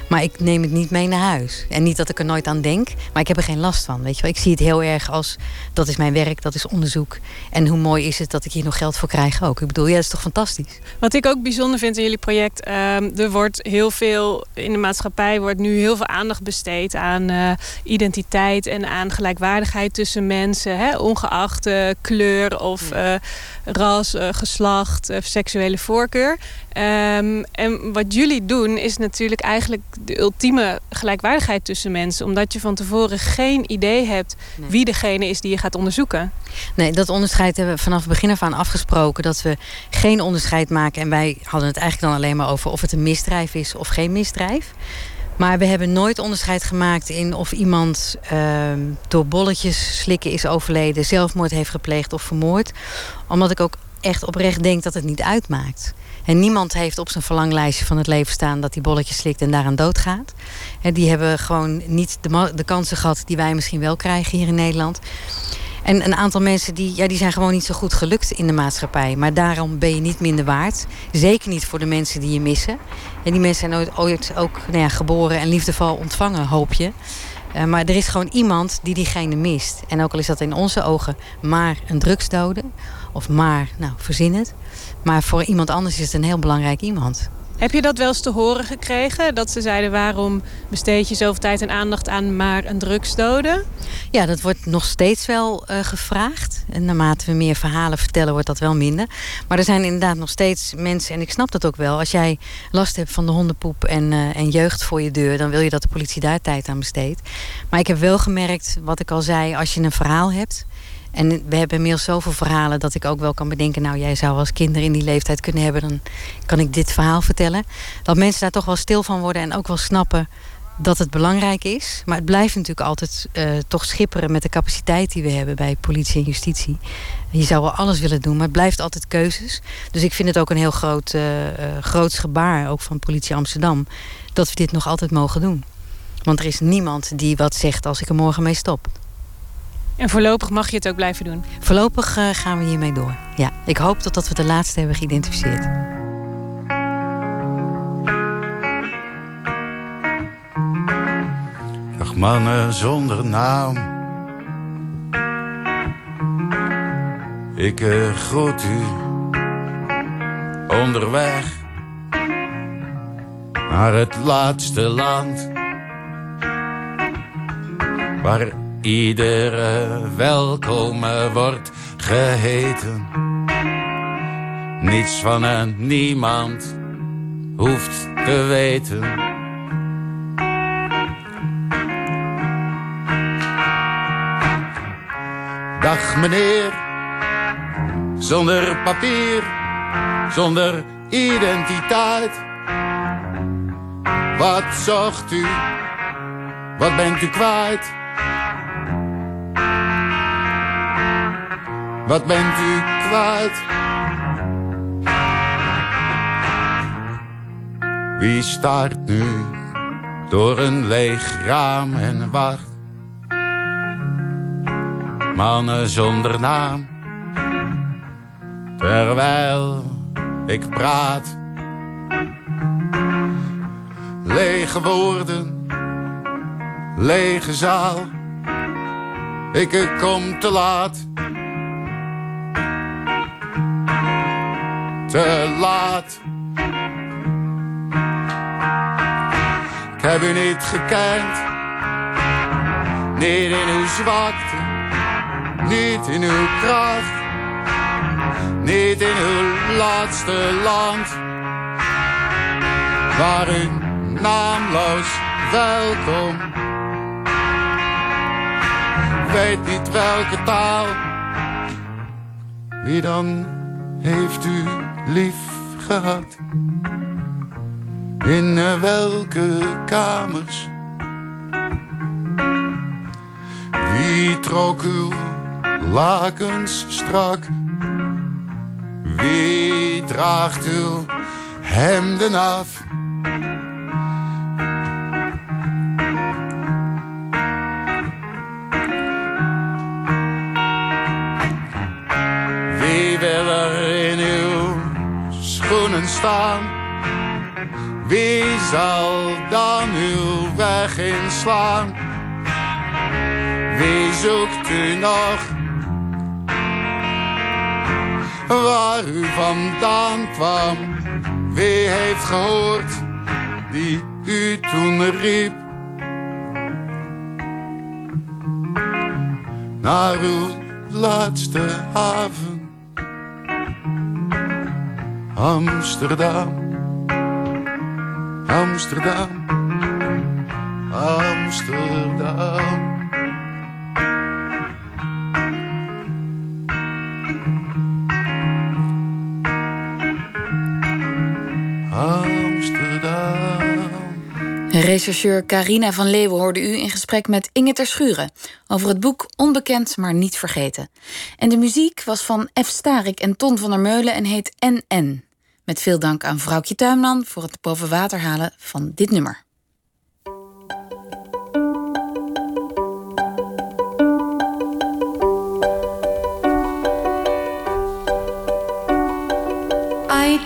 Maar ik neem het niet mee naar huis. En niet dat ik er nooit aan denk, maar ik heb er geen last van. Weet je wel? Ik zie het heel erg als dat is mijn werk, dat is onderzoek. En hoe mooi is het dat ik hier nog geld voor krijg ook. Ik bedoel, ja, dat is toch fantastisch. Wat ik ook bijzonder vind in jullie project, uh, er wordt heel veel in de maatschappij wordt nu heel veel aandacht besteed aan uh, identiteit en aan gelijkwaardigheid tussen mensen, hè, ongeacht ongeacht uh, kleur of uh, ras, uh, geslacht, seksuele voorkeur. Um, en wat jullie doen is natuurlijk eigenlijk de ultieme gelijkwaardigheid tussen mensen. Omdat je van tevoren geen idee hebt nee. wie degene is die je gaat onderzoeken. Nee, dat onderscheid hebben we vanaf het begin af aan afgesproken. Dat we geen onderscheid maken. En wij hadden het eigenlijk dan alleen maar over of het een misdrijf is of geen misdrijf. Maar we hebben nooit onderscheid gemaakt in of iemand uh, door bolletjes slikken is overleden, zelfmoord heeft gepleegd of vermoord. Omdat ik ook echt oprecht denk dat het niet uitmaakt. En niemand heeft op zijn verlanglijstje van het leven staan dat hij bolletjes slikt en daaraan doodgaat. En die hebben gewoon niet de, de kansen gehad die wij misschien wel krijgen hier in Nederland. En een aantal mensen die, ja, die zijn gewoon niet zo goed gelukt in de maatschappij. Maar daarom ben je niet minder waard. Zeker niet voor de mensen die je missen. En die mensen zijn ooit, ooit ook nou ja, geboren en liefdevol ontvangen, hoop je. Uh, maar er is gewoon iemand die diegene mist. En ook al is dat in onze ogen maar een drugsdode. Of maar, nou, verzin het. Maar voor iemand anders is het een heel belangrijk iemand. Heb je dat wel eens te horen gekregen? Dat ze zeiden waarom besteed je zoveel tijd en aandacht aan maar een drugsdode? Ja, dat wordt nog steeds wel uh, gevraagd. En naarmate we meer verhalen vertellen wordt dat wel minder. Maar er zijn inderdaad nog steeds mensen, en ik snap dat ook wel. Als jij last hebt van de hondenpoep en, uh, en jeugd voor je deur... dan wil je dat de politie daar tijd aan besteedt. Maar ik heb wel gemerkt, wat ik al zei, als je een verhaal hebt... En we hebben inmiddels zoveel verhalen dat ik ook wel kan bedenken... nou, jij zou als kinderen in die leeftijd kunnen hebben... dan kan ik dit verhaal vertellen. Dat mensen daar toch wel stil van worden en ook wel snappen dat het belangrijk is. Maar het blijft natuurlijk altijd uh, toch schipperen met de capaciteit die we hebben bij politie en justitie. Je zou wel alles willen doen, maar het blijft altijd keuzes. Dus ik vind het ook een heel groot, uh, groots gebaar, ook van politie Amsterdam... dat we dit nog altijd mogen doen. Want er is niemand die wat zegt als ik er morgen mee stop. En voorlopig mag je het ook blijven doen? Voorlopig uh, gaan we hiermee door. Ja, ik hoop totdat we de laatste hebben geïdentificeerd. Dag mannen zonder naam. Ik uh, groet u onderweg naar het laatste land waar iedere welkom wordt geheten. Niets van een niemand hoeft te weten. Dag meneer, zonder papier, zonder identiteit. Wat zocht u? Wat bent u kwijt? Wat bent u kwijt? Wie staart nu door een leeg raam en wacht? Mannen zonder naam, terwijl ik praat. Lege woorden, lege zaal. Ik kom te laat. Te laat. Ik heb u niet gekend, niet in uw zwakte, niet in uw kracht, niet in uw laatste land, waar u naamloos welkom. Weet niet welke taal, wie dan heeft u lief gehad? In welke kamers? Wie trok uw lakens strak? Wie draagt uw hemden af? Staan? Wie zal dan uw weg inslaan? Wie zoekt u nog? Waar u vandaan kwam? Wie heeft gehoord die u toen riep? Naar uw laatste haven. Amsterdam, Amsterdam, Amsterdam. Rechercheur Carina van Leeuwen hoorde u in gesprek met Inge ter Schuren over het boek Onbekend maar niet vergeten. En de muziek was van F. Starik en Ton van der Meulen en heet NN. Met veel dank aan vrouwtje Tuinman voor het boven water halen van dit nummer. I